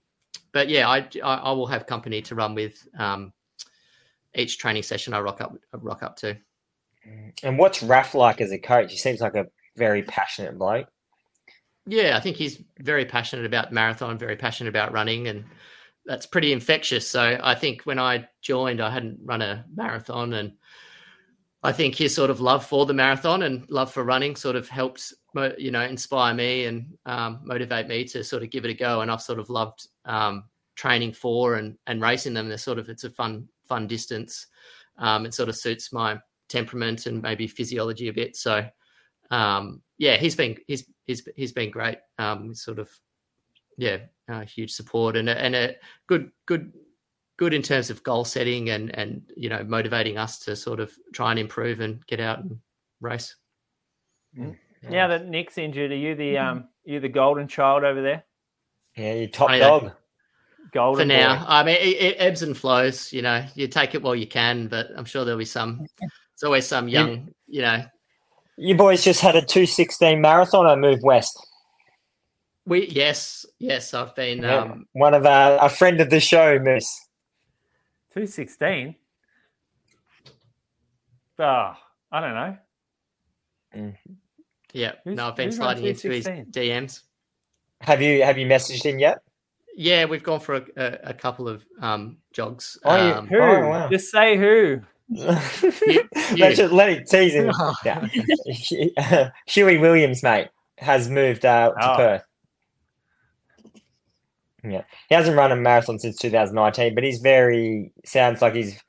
but yeah, I, I, I will have company to run with um, each training session. I rock up rock up to. And what's Raf like as a coach? He seems like a very passionate bloke. Yeah, I think he's very passionate about marathon, very passionate about running, and that's pretty infectious. So I think when I joined, I hadn't run a marathon, and I think his sort of love for the marathon and love for running sort of helps, you know, inspire me and um, motivate me to sort of give it a go. And I've sort of loved um, training for and and racing them. They're sort of it's a fun fun distance. Um, it sort of suits my temperament and maybe physiology a bit. So um, yeah, he's been he's he's he's been great. Um, sort of yeah, uh, huge support and and a good good good in terms of goal setting and and you know motivating us to sort of try and improve and get out and race. Mm. Now that Nick's injured, are you the mm-hmm. um you the golden child over there? Yeah, you top I dog. Golden for now. Boy. I mean, it, it, ebbs and flows. You know, you take it while you can, but I'm sure there'll be some. It's always some young, you, you know. You boys just had a two sixteen marathon. I moved west. We yes, yes. I've been yeah. um, one of our a friend of the show, Moose. Two sixteen. Ah, oh, I don't know. Mm-hmm. Yeah, who's, no, I've been sliding into his DMs. Have you have you messaged him yet? Yeah, we've gone for a, a, a couple of um, jogs. Oh, um, who? Oh, wow. Just say who. you, you. Let's just let it tease him. yeah. Huey Williams, mate, has moved uh, to oh. Perth. Yeah, he hasn't run a marathon since 2019, but he's very sounds like he's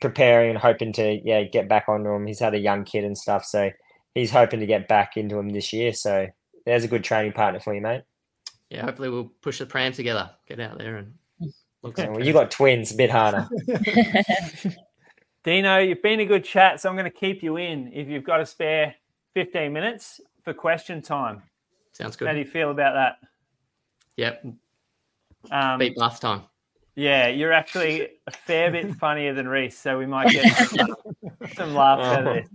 preparing and hoping to yeah get back onto him. He's had a young kid and stuff, so he's hoping to get back into him this year. So there's a good training partner for you, mate. Yeah, hopefully we'll push the pram together, get out there and. Look yeah, well, you got twins, a bit harder. Dino, you've been a good chat, so I'm going to keep you in if you've got a spare 15 minutes for question time. Sounds good. How do you feel about that? Yep, um, Beat last time. Yeah, you're actually a fair bit funnier than Reece, so we might get some, some laughs out of this.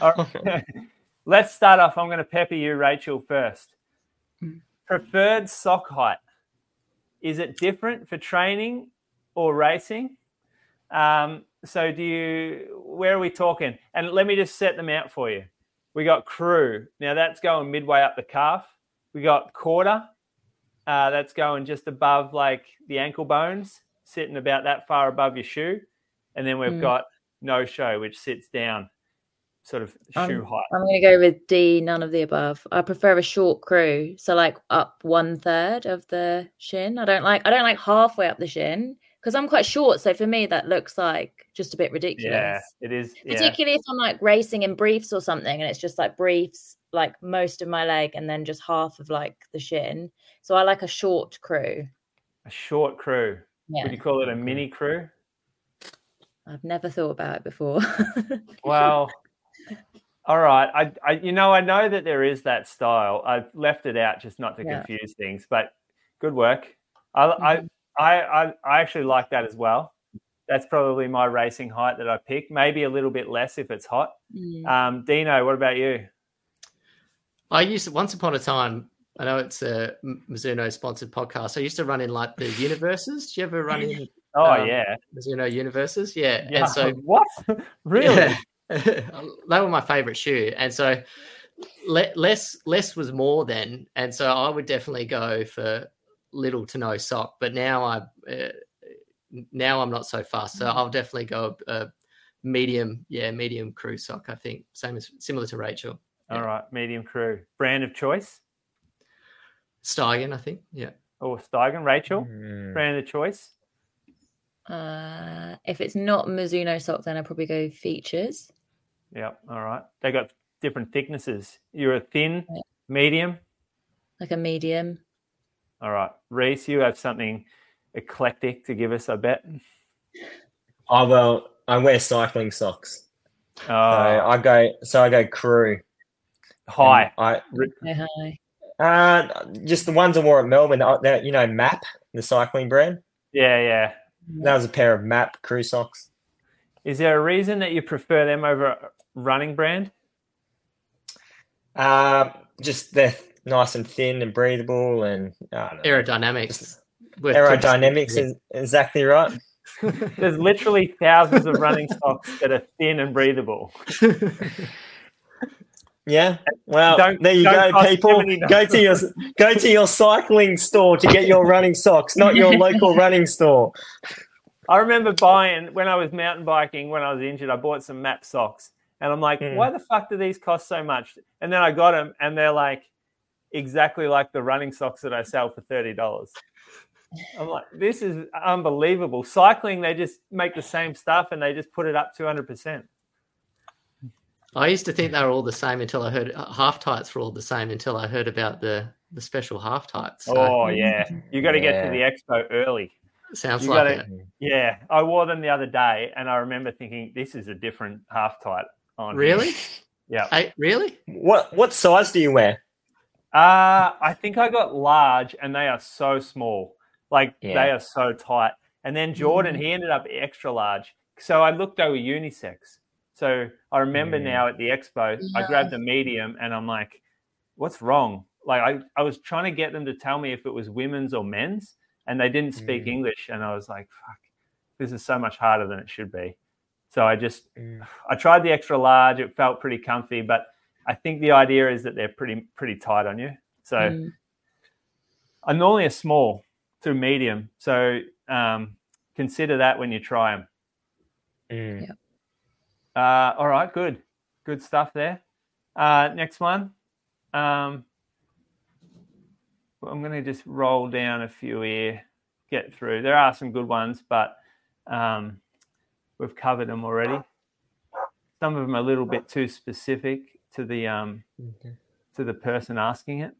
All right. Let's start off. I'm going to pepper you, Rachel, first. Preferred sock height. Is it different for training or racing? Um, so, do you, where are we talking? And let me just set them out for you. We got crew. Now, that's going midway up the calf. We got quarter. Uh, that's going just above like the ankle bones, sitting about that far above your shoe. And then we've mm. got no show, which sits down sort of shoe height. I'm going to go with D, none of the above. I prefer a short crew, so like up one third of the shin. I don't like I don't like halfway up the shin because I'm quite short. So for me, that looks like just a bit ridiculous. Yeah, it is. Particularly yeah. if I'm like racing in briefs or something, and it's just like briefs, like most of my leg, and then just half of like the shin. So I like a short crew. A short crew. Yeah. Would you call it a mini crew? I've never thought about it before. well, all right. I, I, you know, I know that there is that style. I've left it out just not to yeah. confuse things, but good work. I, mm-hmm. I, I, I actually like that as well. That's probably my racing height that I pick. Maybe a little bit less if it's hot. Mm. Um, Dino, what about you? I used to, once upon a time. I know it's a Mizuno sponsored podcast. I used to run in like the universes. Do you ever run in? Oh um, yeah, Mizuno universes. Yeah. yeah. And so what? really? Yeah. they were my favorite shoe, and so le- less less was more then, and so I would definitely go for little to no sock. But now I uh, now I'm not so fast, so I'll definitely go a, medium, yeah, medium crew sock. I think same as similar to Rachel. All right, medium crew brand of choice. Steigen, I think. Yeah. Or Steigen, Rachel, Mm. brand of choice. Uh, if it's not Mizuno sock, then I probably go Feetures. Yeah. All right. They got different thicknesses. You're a thin, Yeah. medium. like a medium. All right, Reece, you have something eclectic to give us. I bet. Oh well, I wear cycling socks. Oh, So I go. So I go crew. High. I Hi, hi. uh just the ones I wore at Melbourne. uh, that you know MAAP, the cycling brand. Yeah, yeah. That was a pair of MAAP crew socks. Is there a reason that you prefer them over a running brand? Uh, just they're nice and thin and breathable, and I. Aerodynamics. With aerodynamics is exactly right. There's literally thousands of running socks that are thin and breathable. Yeah. Well, Don't- there you go, people. Go to your go to your cycling store to get your running socks, not your local running store. I remember buying when I was mountain biking when I was injured. I bought some MAAP socks, and I'm like, Mm. why the fuck do these cost so much? And then I got them, and they're like exactly like the running socks that I sell for thirty dollars. I'm like, this is unbelievable. Cycling, they just make the same stuff and they just put it up two hundred percent. I used to think they were all the same until I heard half tights were all the same until I heard about the the special half tights. So Oh yeah, you got to get to the expo early. sounds you like gotta- it. Yeah, I wore them the other day, and I remember thinking this is a different half tight on. here." Really? Yeah. Hey, really? What what size do you wear? Uh, I think I got large, and they are so small. Like Yeah. they are so tight. And then Jordan, he ended up extra large. So I looked over unisex. So I remember Mm. now at the expo, I grabbed a medium, and I'm like, "What's wrong?" Like I, I was trying to get them to tell me if it was women's or men's, and they didn't speak Mm. English. And I was like, "Fuck, this is so much harder than it should be." So I just Mm. I tried the extra large. It felt pretty comfy, but I think the idea is that they're pretty pretty tight on you. So Mm. I'm normally a small to medium. So um, consider that when you try them. Mm. Uh, all right, good, good stuff there. Uh, next one. Um, I'm going to just roll down a few here, get through. There are some good ones, but um, we've covered them already. Some of them are a little bit too specific to the um, to the person asking it.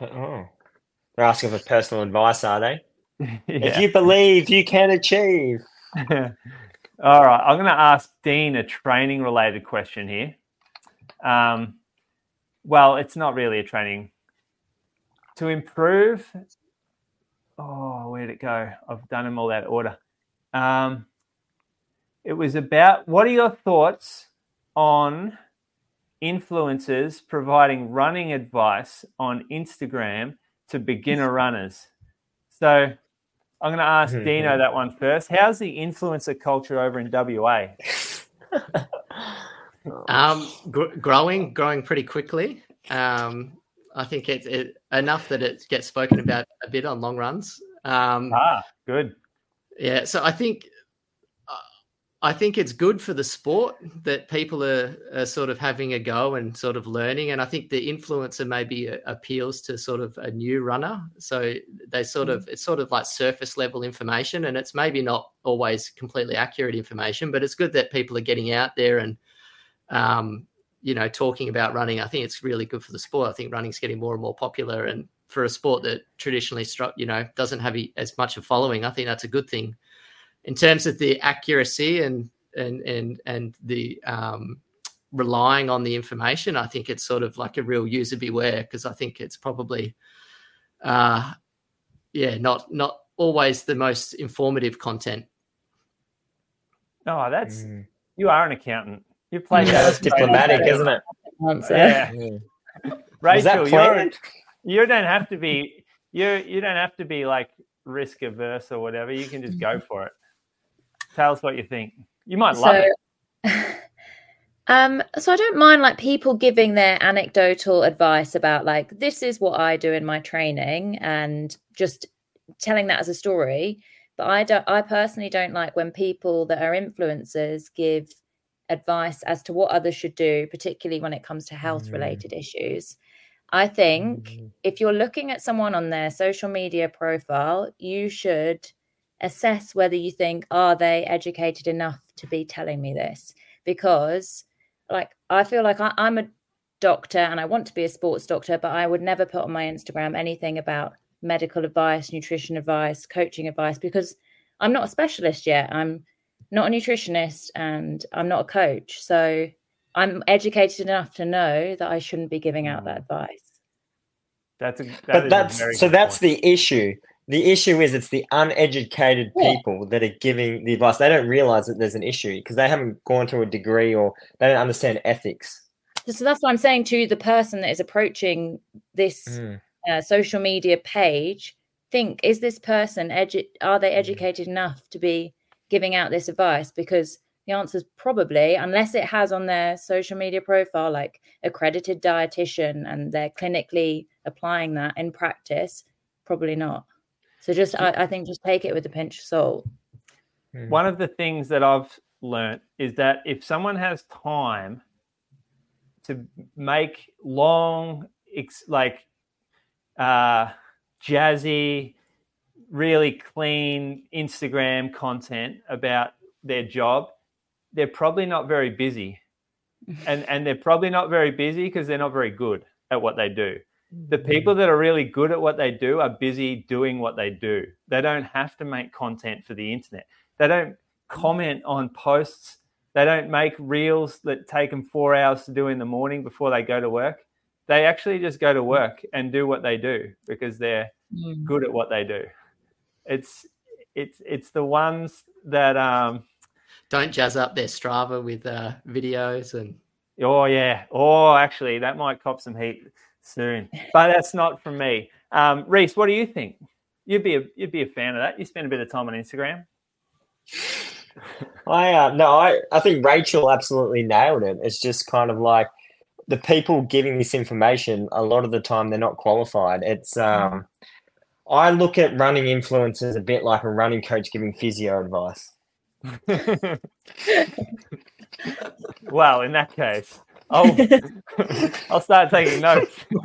Oh. They're asking for personal advice, are they? If you believe, you can achieve. All right, I'm going to ask Dean a training related question here. Um, well, it's not really a training. To improve, oh, where'd it go? I've done them all of order. Um, it was about what are your thoughts on influencers providing running advice on Instagram to beginner runners? So I'm going to ask Mhm. Dino that one first. How's the influencer culture over in WA? Um, gr- growing, growing pretty quickly. Um, I think it's it, enough that it gets spoken about a bit on long runs. Um, Ah, good. Yeah, so I think I think it's good for the sport that people are, are sort of having a go and sort of learning, and I think the influencer maybe uh, appeals to sort of a new runner. So they sort of it's sort of like surface level information, and it's maybe not always completely accurate information, but it's good that people are getting out there and um, you know talking about running. I think it's really good for the sport. I think running's getting more and more popular, and for a sport that traditionally you know doesn't have as much a following, I think that's a good thing in terms of the accuracy and and and and the um, relying on the information, I think it's sort of like a real user beware because I think it's probably, uh, yeah, not not always the most informative content. Oh, that's Mm. you are an accountant. You played Yeah, that. that's diplomatic, isn't it? answer. Yeah. That Rachel, you're, planned? you don't have to be you you don't have to be like risk averse or whatever. You can just go for it. Tell us what you think. You might love it. um, so I don't mind like people giving their anecdotal advice about like this is what I do in my training and just telling that as a story. But I don't I personally don't like when people that are influencers give advice as to what others should do, particularly when it comes to health related issues. I think Mm. if you're looking at someone on their social media profile, you should assess whether you think are they educated enough to be telling me this? Because like i feel like I, i'm a doctor and i want to be a sports doctor but i would never put on my instagram anything about medical advice nutrition advice coaching advice because i'm not a specialist yet. I'm not a nutritionist and i'm not a coach. So i'm educated enough to know that i shouldn't be giving out that mm. advice. That's a, that is But that's very so that's point. the issue. The issue is it's the uneducated Yeah. people that are giving the advice. They don't realize that there's an issue because they haven't gone to a degree or they don't understand ethics. so that's what i'm saying to the person that is approaching this Mm. uh, social media page think is this person edu- are Mm. they educated enough to be giving out this advice because the answer is probably unless it has on their social media profile like accredited dietitian and they're clinically applying that in practice probably not so just I, I think just take it with a pinch of salt One of the things that I've learnt is that if someone has time to make long, ex- like uh, jazzy, really clean Instagram content about their job, they're probably not very busy. And, and they're probably not very busy because they're not very good at what they do. The people that are really good at what they do are busy doing what they do. They don't have to make content for the internet. They don't comment on posts. They don't make reels that take them four hours to do in the morning before they go to work. They actually just go to work and do what they do because they're good at what they do. It's it's it's the ones that um Don't jazz up their Strava with uh, videos and oh yeah oh actually that might cop some heat soon but that's not from me. Um, Reece, what do you think? You'd be a you'd be a fan of that. You spend a bit of time on Instagram. I uh, no, I I think Rachel absolutely nailed it. It's just kind of like the people giving this information. A lot of the time, they're not qualified. It's um, I look at running influencers a bit like a running coach giving physio advice. well, in that case, I'll oh. I'll start taking notes.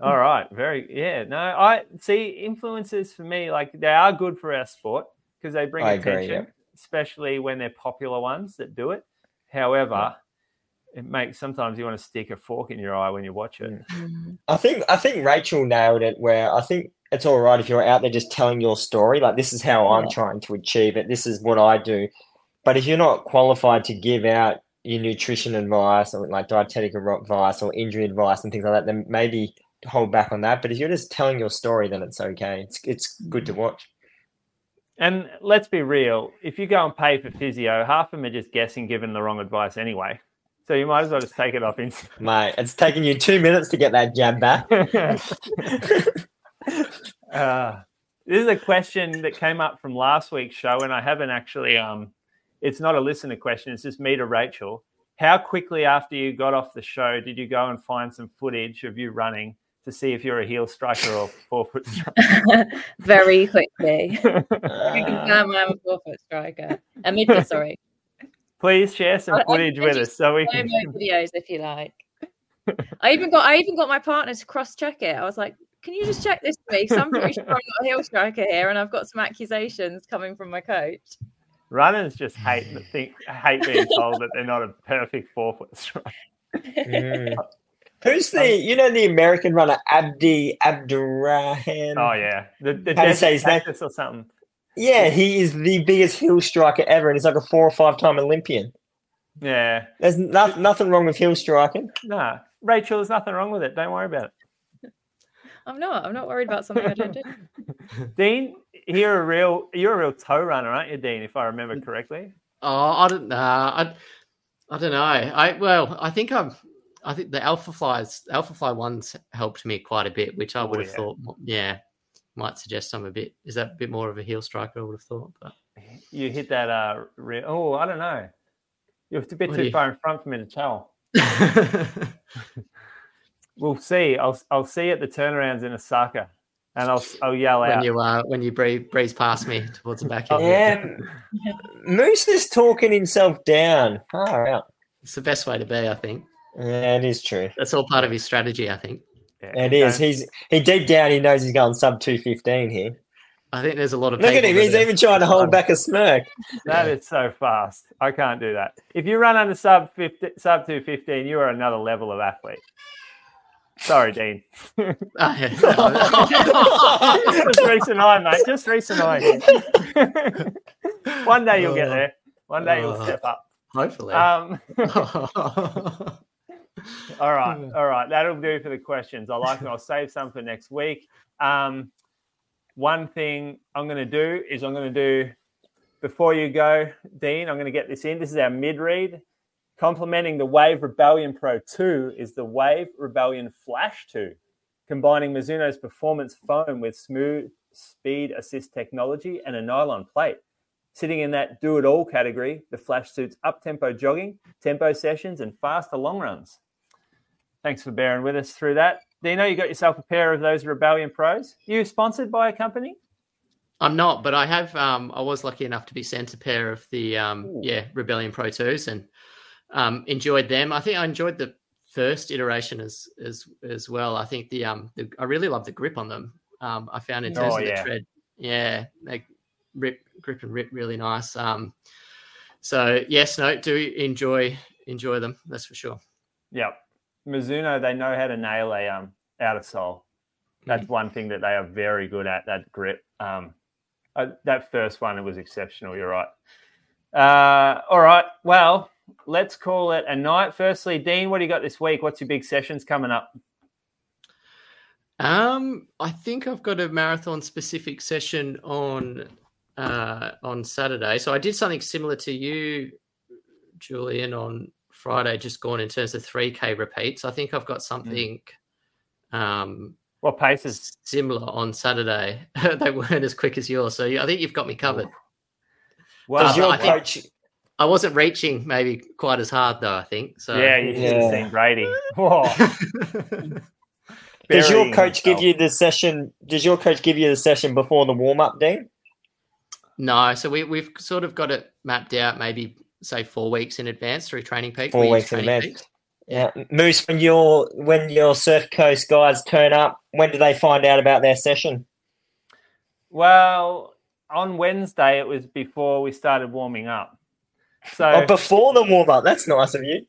All right, very yeah. No, I see influencers for me like they are good for our sport because they bring I agree, attention, yeah. especially when they're popular ones that do it. However, it makes sometimes you want to stick a fork in your eye when you watch it. Mm. I think I think Rachel nailed it. Where I think it's all right if you're out there just telling your story. Like this is how I'm trying to achieve it. This is what I do. But if you're not qualified to give out your nutrition advice or like dietetic advice or injury advice and things like that, then maybe hold back on that. But if you're just telling your story, then it's okay. It's it's good to watch. And let's be real, if you go and pay for physio, half of them are just guessing, giving the wrong advice anyway. So you might as well just take it off Instagram. Mate, it's taking you two minutes to get that jab back. uh, this is a question that came up from last week's show, and I haven't actually. Um, it's not a listener question; it's just me to Rachel. How quickly after you got off the show did you go and find some footage of you running to see if you're a heel striker or forefoot striker? very quickly I confirm um, I'm a forefoot striker a midget sorry Please share some I- I footage with us so we can. videos if you like. I even got I even got my partner to cross check it. I was like, "Can you just check this for me? 'Cause I'm pretty sure I'm not a heel striker here, and I've got some accusations coming from my coach." Runners just hate the think hate being told that they're not a perfect forefoot striker. mm. Who's the you know the American runner Abdi Abdirahman? Oh yeah, the, the How do you say his name? cactus or something. Yeah, he is the biggest heel striker ever, and he's like a four or five time Olympian. Yeah, There's no, nothing wrong with heel striking. nah, Rachel, there's nothing wrong with it. Don't worry about it. I'm not. I'm not worried about something I don't do. Dean, you're a real you're a real toe runner, aren't you, Dean? If I remember correctly. Oh, I don't know. I, I don't know. I well, I think I'm. I think the Alpha Flies, Alpha Fly ones helped me quite a bit, which I would Oh, have yeah. thought, yeah, might suggest I'm a bit. Is that a bit more of a heel striker? I would have thought, but You hit that. Uh, re- oh, I don't know. You're a bit What too you- far in front for me to tell. We'll see. I'll I'll see at the turnarounds in Osaka, and I'll I'll yell when out. you uh, when you breeze, breeze past me towards the back end. Yeah, Moose is talking himself down. Far out. It's the best way to be, I think. Yeah, it is true. That's all part of his strategy, I think. Yeah, It is. don't- He's he deep down he knows he's going sub two fifteen here. I think there's a lot of Look at him. He's even trying to hold back a smirk. That is so fast. I can't do that. If you run under sub 50, sub two fifteen, you are another level of athlete. Sorry, Dean. Ah. Just recent eye, mate. Just recent eye. One day you'll get there. One day you'll step up. Hopefully. Um, all right, all right. That'll do for the questions. I like them. I'll save some for next week. Um, one thing I'm going to do is I'm going to do before you go, Dean. I'm going to get this in. This is our mid read. Complementing the Wave Rebellion Pro 2 is the Wave Rebellion Flash 2, combining Mizuno's performance foam with smooth speed assist technology and a nylon plate. Sitting in that do it all category, the Flash suits up tempo jogging, tempo sessions, and faster long runs. Thanks for bearing with us through that. Dino, you know you got yourself a pair of those Rebellion Pros. You sponsored by a company? I'm not, but I have. Um, I was lucky enough to be sent a pair of the um, yeah Rebellion Pro Twos and um, enjoyed them. I think I enjoyed the first iteration as as as well. I think the um the, I really love the grip on them. Um, I found in terms Oh, of yeah. the tread, yeah, they rip grip and rip really nice. Um, so yes, no, do enjoy enjoy them. That's for sure. Yep. Mizuno, they know how to nail a um, outer sole. That's one thing that they are very good at, that grip. Um, uh, that first one, it was exceptional. You're right. Uh, all right. Well, let's call it a night. Firstly, Dean, what do you got this week? What's your big sessions coming up? Um, I think I've got a marathon specific session on uh, on Saturday. So I did something similar to you, Julian, on Friday, just gone in terms of three k repeats. I think I've got something um, What paces? similar on Saturday. they weren't as quick as yours, so I think you've got me covered. Does Uh, your I think- coach? I wasn't reaching maybe quite as hard though. I think so. yeah, you should have Yeah. seen Brady. Does your burying coach give you the session? Does your coach give you the session before the warm up, Dean? no, so we we've sort of got it mapped out. Maybe say four weeks in advance through Training Peak. Four We weeks in advance. Peak. Yeah, Moose. When your when your Surf Coast guys turn up, when do they find out about their session? Well, on Wednesday, it was before we started warming up. So, Oh, before the warm up. That's nice of you.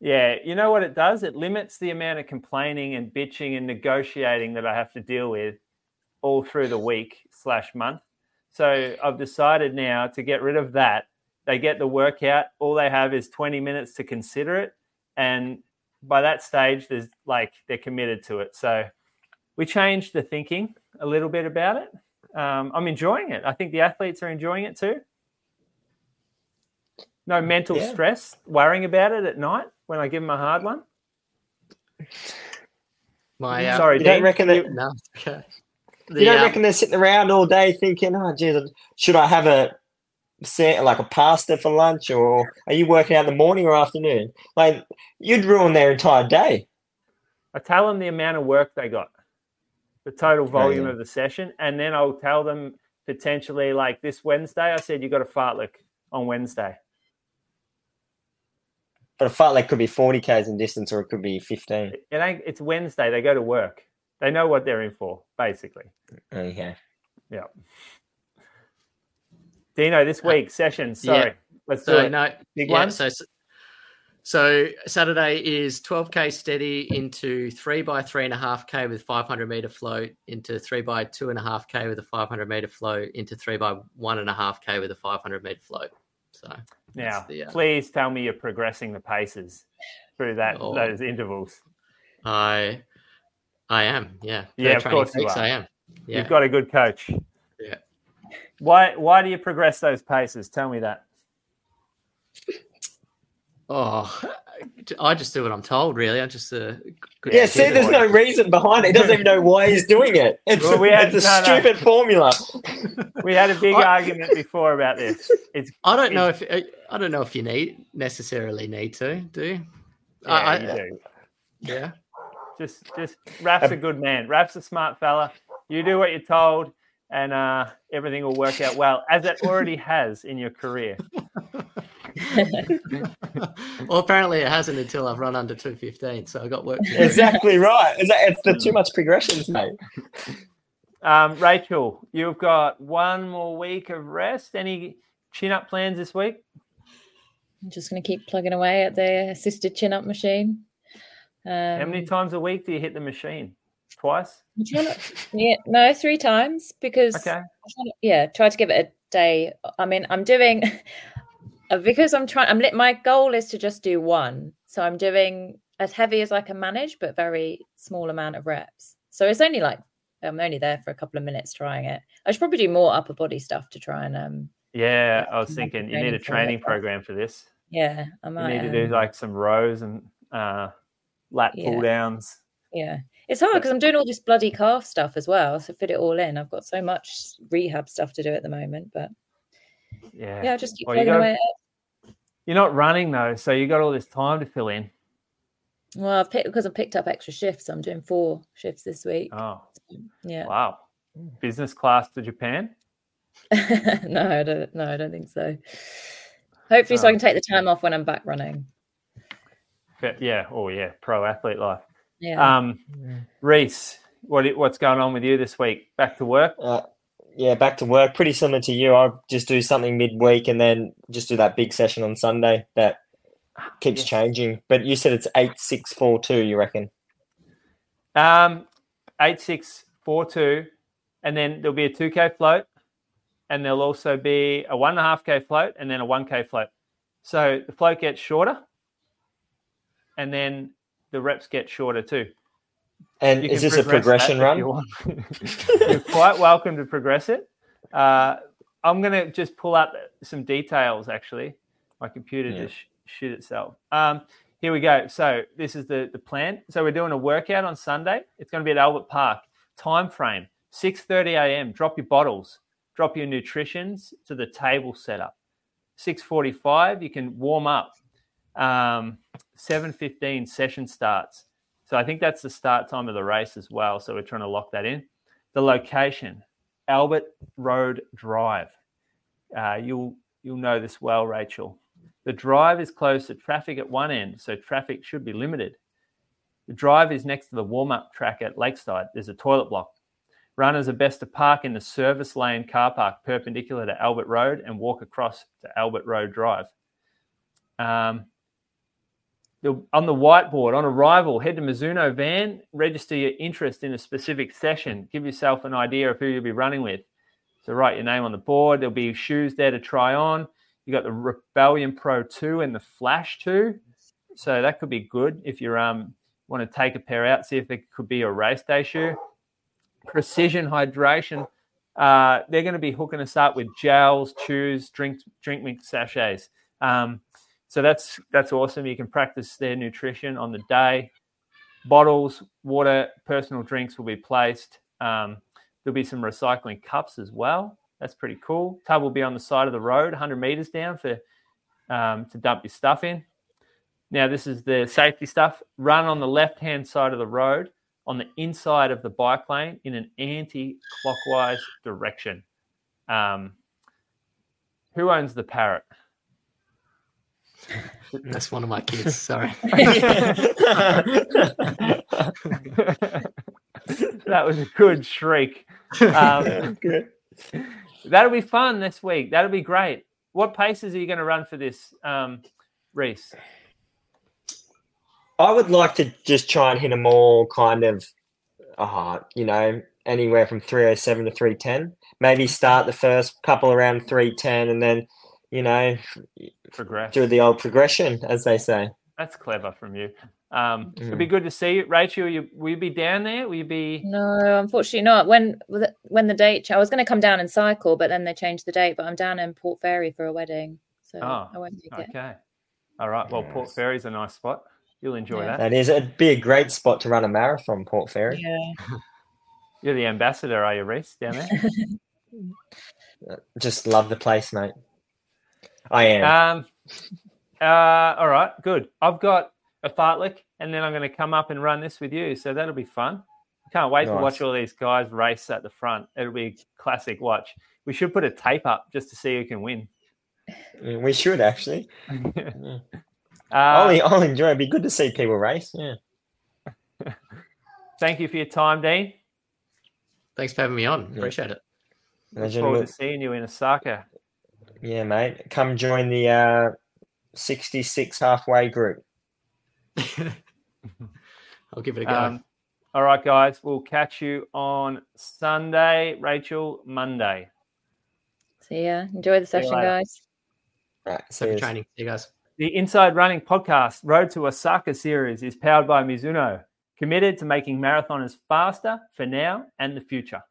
Yeah, you know what it does? It limits the amount of complaining and bitching and negotiating that I have to deal with all through the week slash month. So I've decided now to get rid of that. They get the workout. All they have is 20 minutes to consider it. And by that stage, there's like they're committed to it. So we changed the thinking a little bit about it. Um, I'm enjoying it. I think the athletes are enjoying it too. No mental Yeah. stress, worrying about it at night when I give them a hard one. My uh, Sorry, You don't reckon that No, okay. you don't um, reckon they're sitting around all day thinking, "Oh, geez, should I have a set like a pasta for lunch, or are you working out in the morning or afternoon?" Like you'd ruin their entire day. I tell them the amount of work they got, the total volume yeah. of the session, and then I'll tell them potentially like this Wednesday. I said you got a fartlek on Wednesday. But a fartlek could be forty k's in distance, or it could be fifteen. It ain't. It's Wednesday. They go to work. They know what they're in for, basically. Okay. Yeah. Dino, this Uh, week sessions. yeah. Sorry, let's do So it. no, Big yeah, ones? So so Saturday is 12k steady into three by three and a half k with 500 meter float into three by two and a half k with a 500 meter float into three by one and a half k with a 500 meter float. So Now, the, uh, please tell me you're progressing the paces through that Oh. those intervals. I I am yeah Yeah, of course you are. I am yeah. You've got a good coach. Yeah. Why why do you progress those paces? Tell me that. Oh, I just do what I'm told. Really, I just uh, yeah. See, there's no reason behind it. He doesn't even know why he's doing it. It's, well, we had, it's a no, stupid no. formula. We had a big I, argument before about this. It's. I don't know if I don't know if you need necessarily need to do. You? Yeah, I, you do. Yeah. Just, just Raf's a good man. Raf's a smart fella. You do what you're told, and uh, everything will work out well, as it already has in your career. well, apparently it hasn't until I've run under 215, so I got work. exactly right. It's the too much progressions, mate. Um, Rachel, you've got one more week of rest. Any chin up plans this week? I'm just going to keep plugging away at the assisted chin up machine. Um, How many times a week do you hit the machine? Twice? yeah, no, three times because okay. yeah, try to give it a day. I mean, I'm doing because I'm trying. I'm lit. my goal is to just do one, so I'm doing as heavy as I can manage, but very small amount of reps. So it's only like I'm only there for a couple of minutes trying it. I should probably do more upper body stuff to try and um. Yeah, I was thinking you need a training program for this. Yeah, I might. You need to do like some rows and uh, lat yeah. pull downs. Yeah, it's hard because I'm doing all this bloody calf stuff as well. So fit it all in. I've got so much rehab stuff to do at the moment, but yeah, yeah, I'll just keep well, away. You're not running though, so you got all this time to fill in. Well, I've picked because I picked up extra shifts. I'm doing four shifts this week. Oh, yeah! Wow, business class to Japan? no, I don't. No, I don't think so. Hopefully, oh. so I can take the time off when I'm back running. Yeah. Oh, yeah. Pro athlete life. Yeah. Um, Reece, what what's going on with you this week? Back to work? Uh, yeah, back to work. Pretty similar to you. I just do something midweek and then just do that big session on Sunday that keeps yes. changing. But you said it's eight six four two. You reckon? Um, eight six four two, and then there'll be a two k float, and there'll also be a one and a half k float, and then a one k float. So the float gets shorter, and then the reps get shorter too. And is this a progression run? You are quite welcome to progress it. Uh, I'm going to just pull up some details. Actually, my computer yeah. just shoot itself. Um, here we go. So this is the the plan. So we're doing a workout on Sunday. It's going to be at Albert Park. Time frame: 6:30 a.m. Drop your bottles. Drop your nutritions to the table setup. 6:45. You can warm up. Um, 7.15 session starts. So I think that's the start time of the race as well. So we're trying to lock that in. The location, Albert Road Drive. Uh, you'll you'll know this well, Rachel. The drive is closed to traffic at one end, so traffic should be limited. The drive is next to the warm-up track at Lakeside. There's a toilet block. Runners are best to park in the service lane car park perpendicular to Albert Road and walk across to Albert Road Drive. Um, on the whiteboard on arrival, head to Mizuno van, register your interest in a specific session, give yourself an idea of who you'll be running with. So write your name on the board. There'll be shoes there to try on. You got the Rebellion Pro 2 and the Flash 2. So that could be good if you um want to take a pair out, see if it could be a race day shoe. Precision Hydration. Uh, they're going to be hooking us up with gels, chews, drink drink mix sachets. Um, so that's that's awesome. You can practice their nutrition on the day. Bottles, water, personal drinks will be placed. Um, there'll be some recycling cups as well. That's pretty cool. Tub will be on the side of the road, 100 meters down for um, to dump your stuff in. Now, this is the safety stuff. Run on the left hand side of the road on the inside of the bike lane in an anti clockwise direction. Um, who owns the parrot? That's one of my kids. Sorry. that was a good shriek. Um, good. That'll be fun this week. That'll be great. What paces are you going to run for this, um, Reece? I would like to just try and hit a more kind of, uh, you know, anywhere from 307 to 310. Maybe start the first couple around 310 and then – you know, progress through the old progression, as they say. That's clever from you. Um, mm. It'd be good to see you, Rachel. You, will you be down there? Will you be? No, unfortunately not. When when the date, I was going to come down and cycle, but then they changed the date. But I'm down in Port Fairy for a wedding, so oh, I won't make it. Okay. All right. Well, Port Yes. Fairy's a nice spot. You'll enjoy Yeah. that. That is, it'd be a great spot to run a marathon, Port Fairy. Yeah. You're the ambassador, are you, Reece, down there? Just love the place, mate. I am. Um, uh, all right, good. I've got a fartlek, and then I'm going to come up and run this with you. So that'll be fun. Can't wait to watch all these guys race at the front. It'll be a classic watch. We should put a tape up just to see who can win. we should actually. uh, I'll, I'll enjoy. It'd be good to see people race. Yeah. thank you for your time, Dean. Thanks for having me on. Yeah. Appreciate it. Look forward to seeing you in Osaka. Yeah, mate. Come join the uh, 66 halfway group. I'll give it a go. Um, all right, guys. We'll catch you on Sunday. Rachel, Monday. See ya. Enjoy the session, guys. Right. See Happy training. See you guys. The Inside Running podcast, Road to Osaka series, is powered by Mizuno, committed to making marathoners faster for now and the future.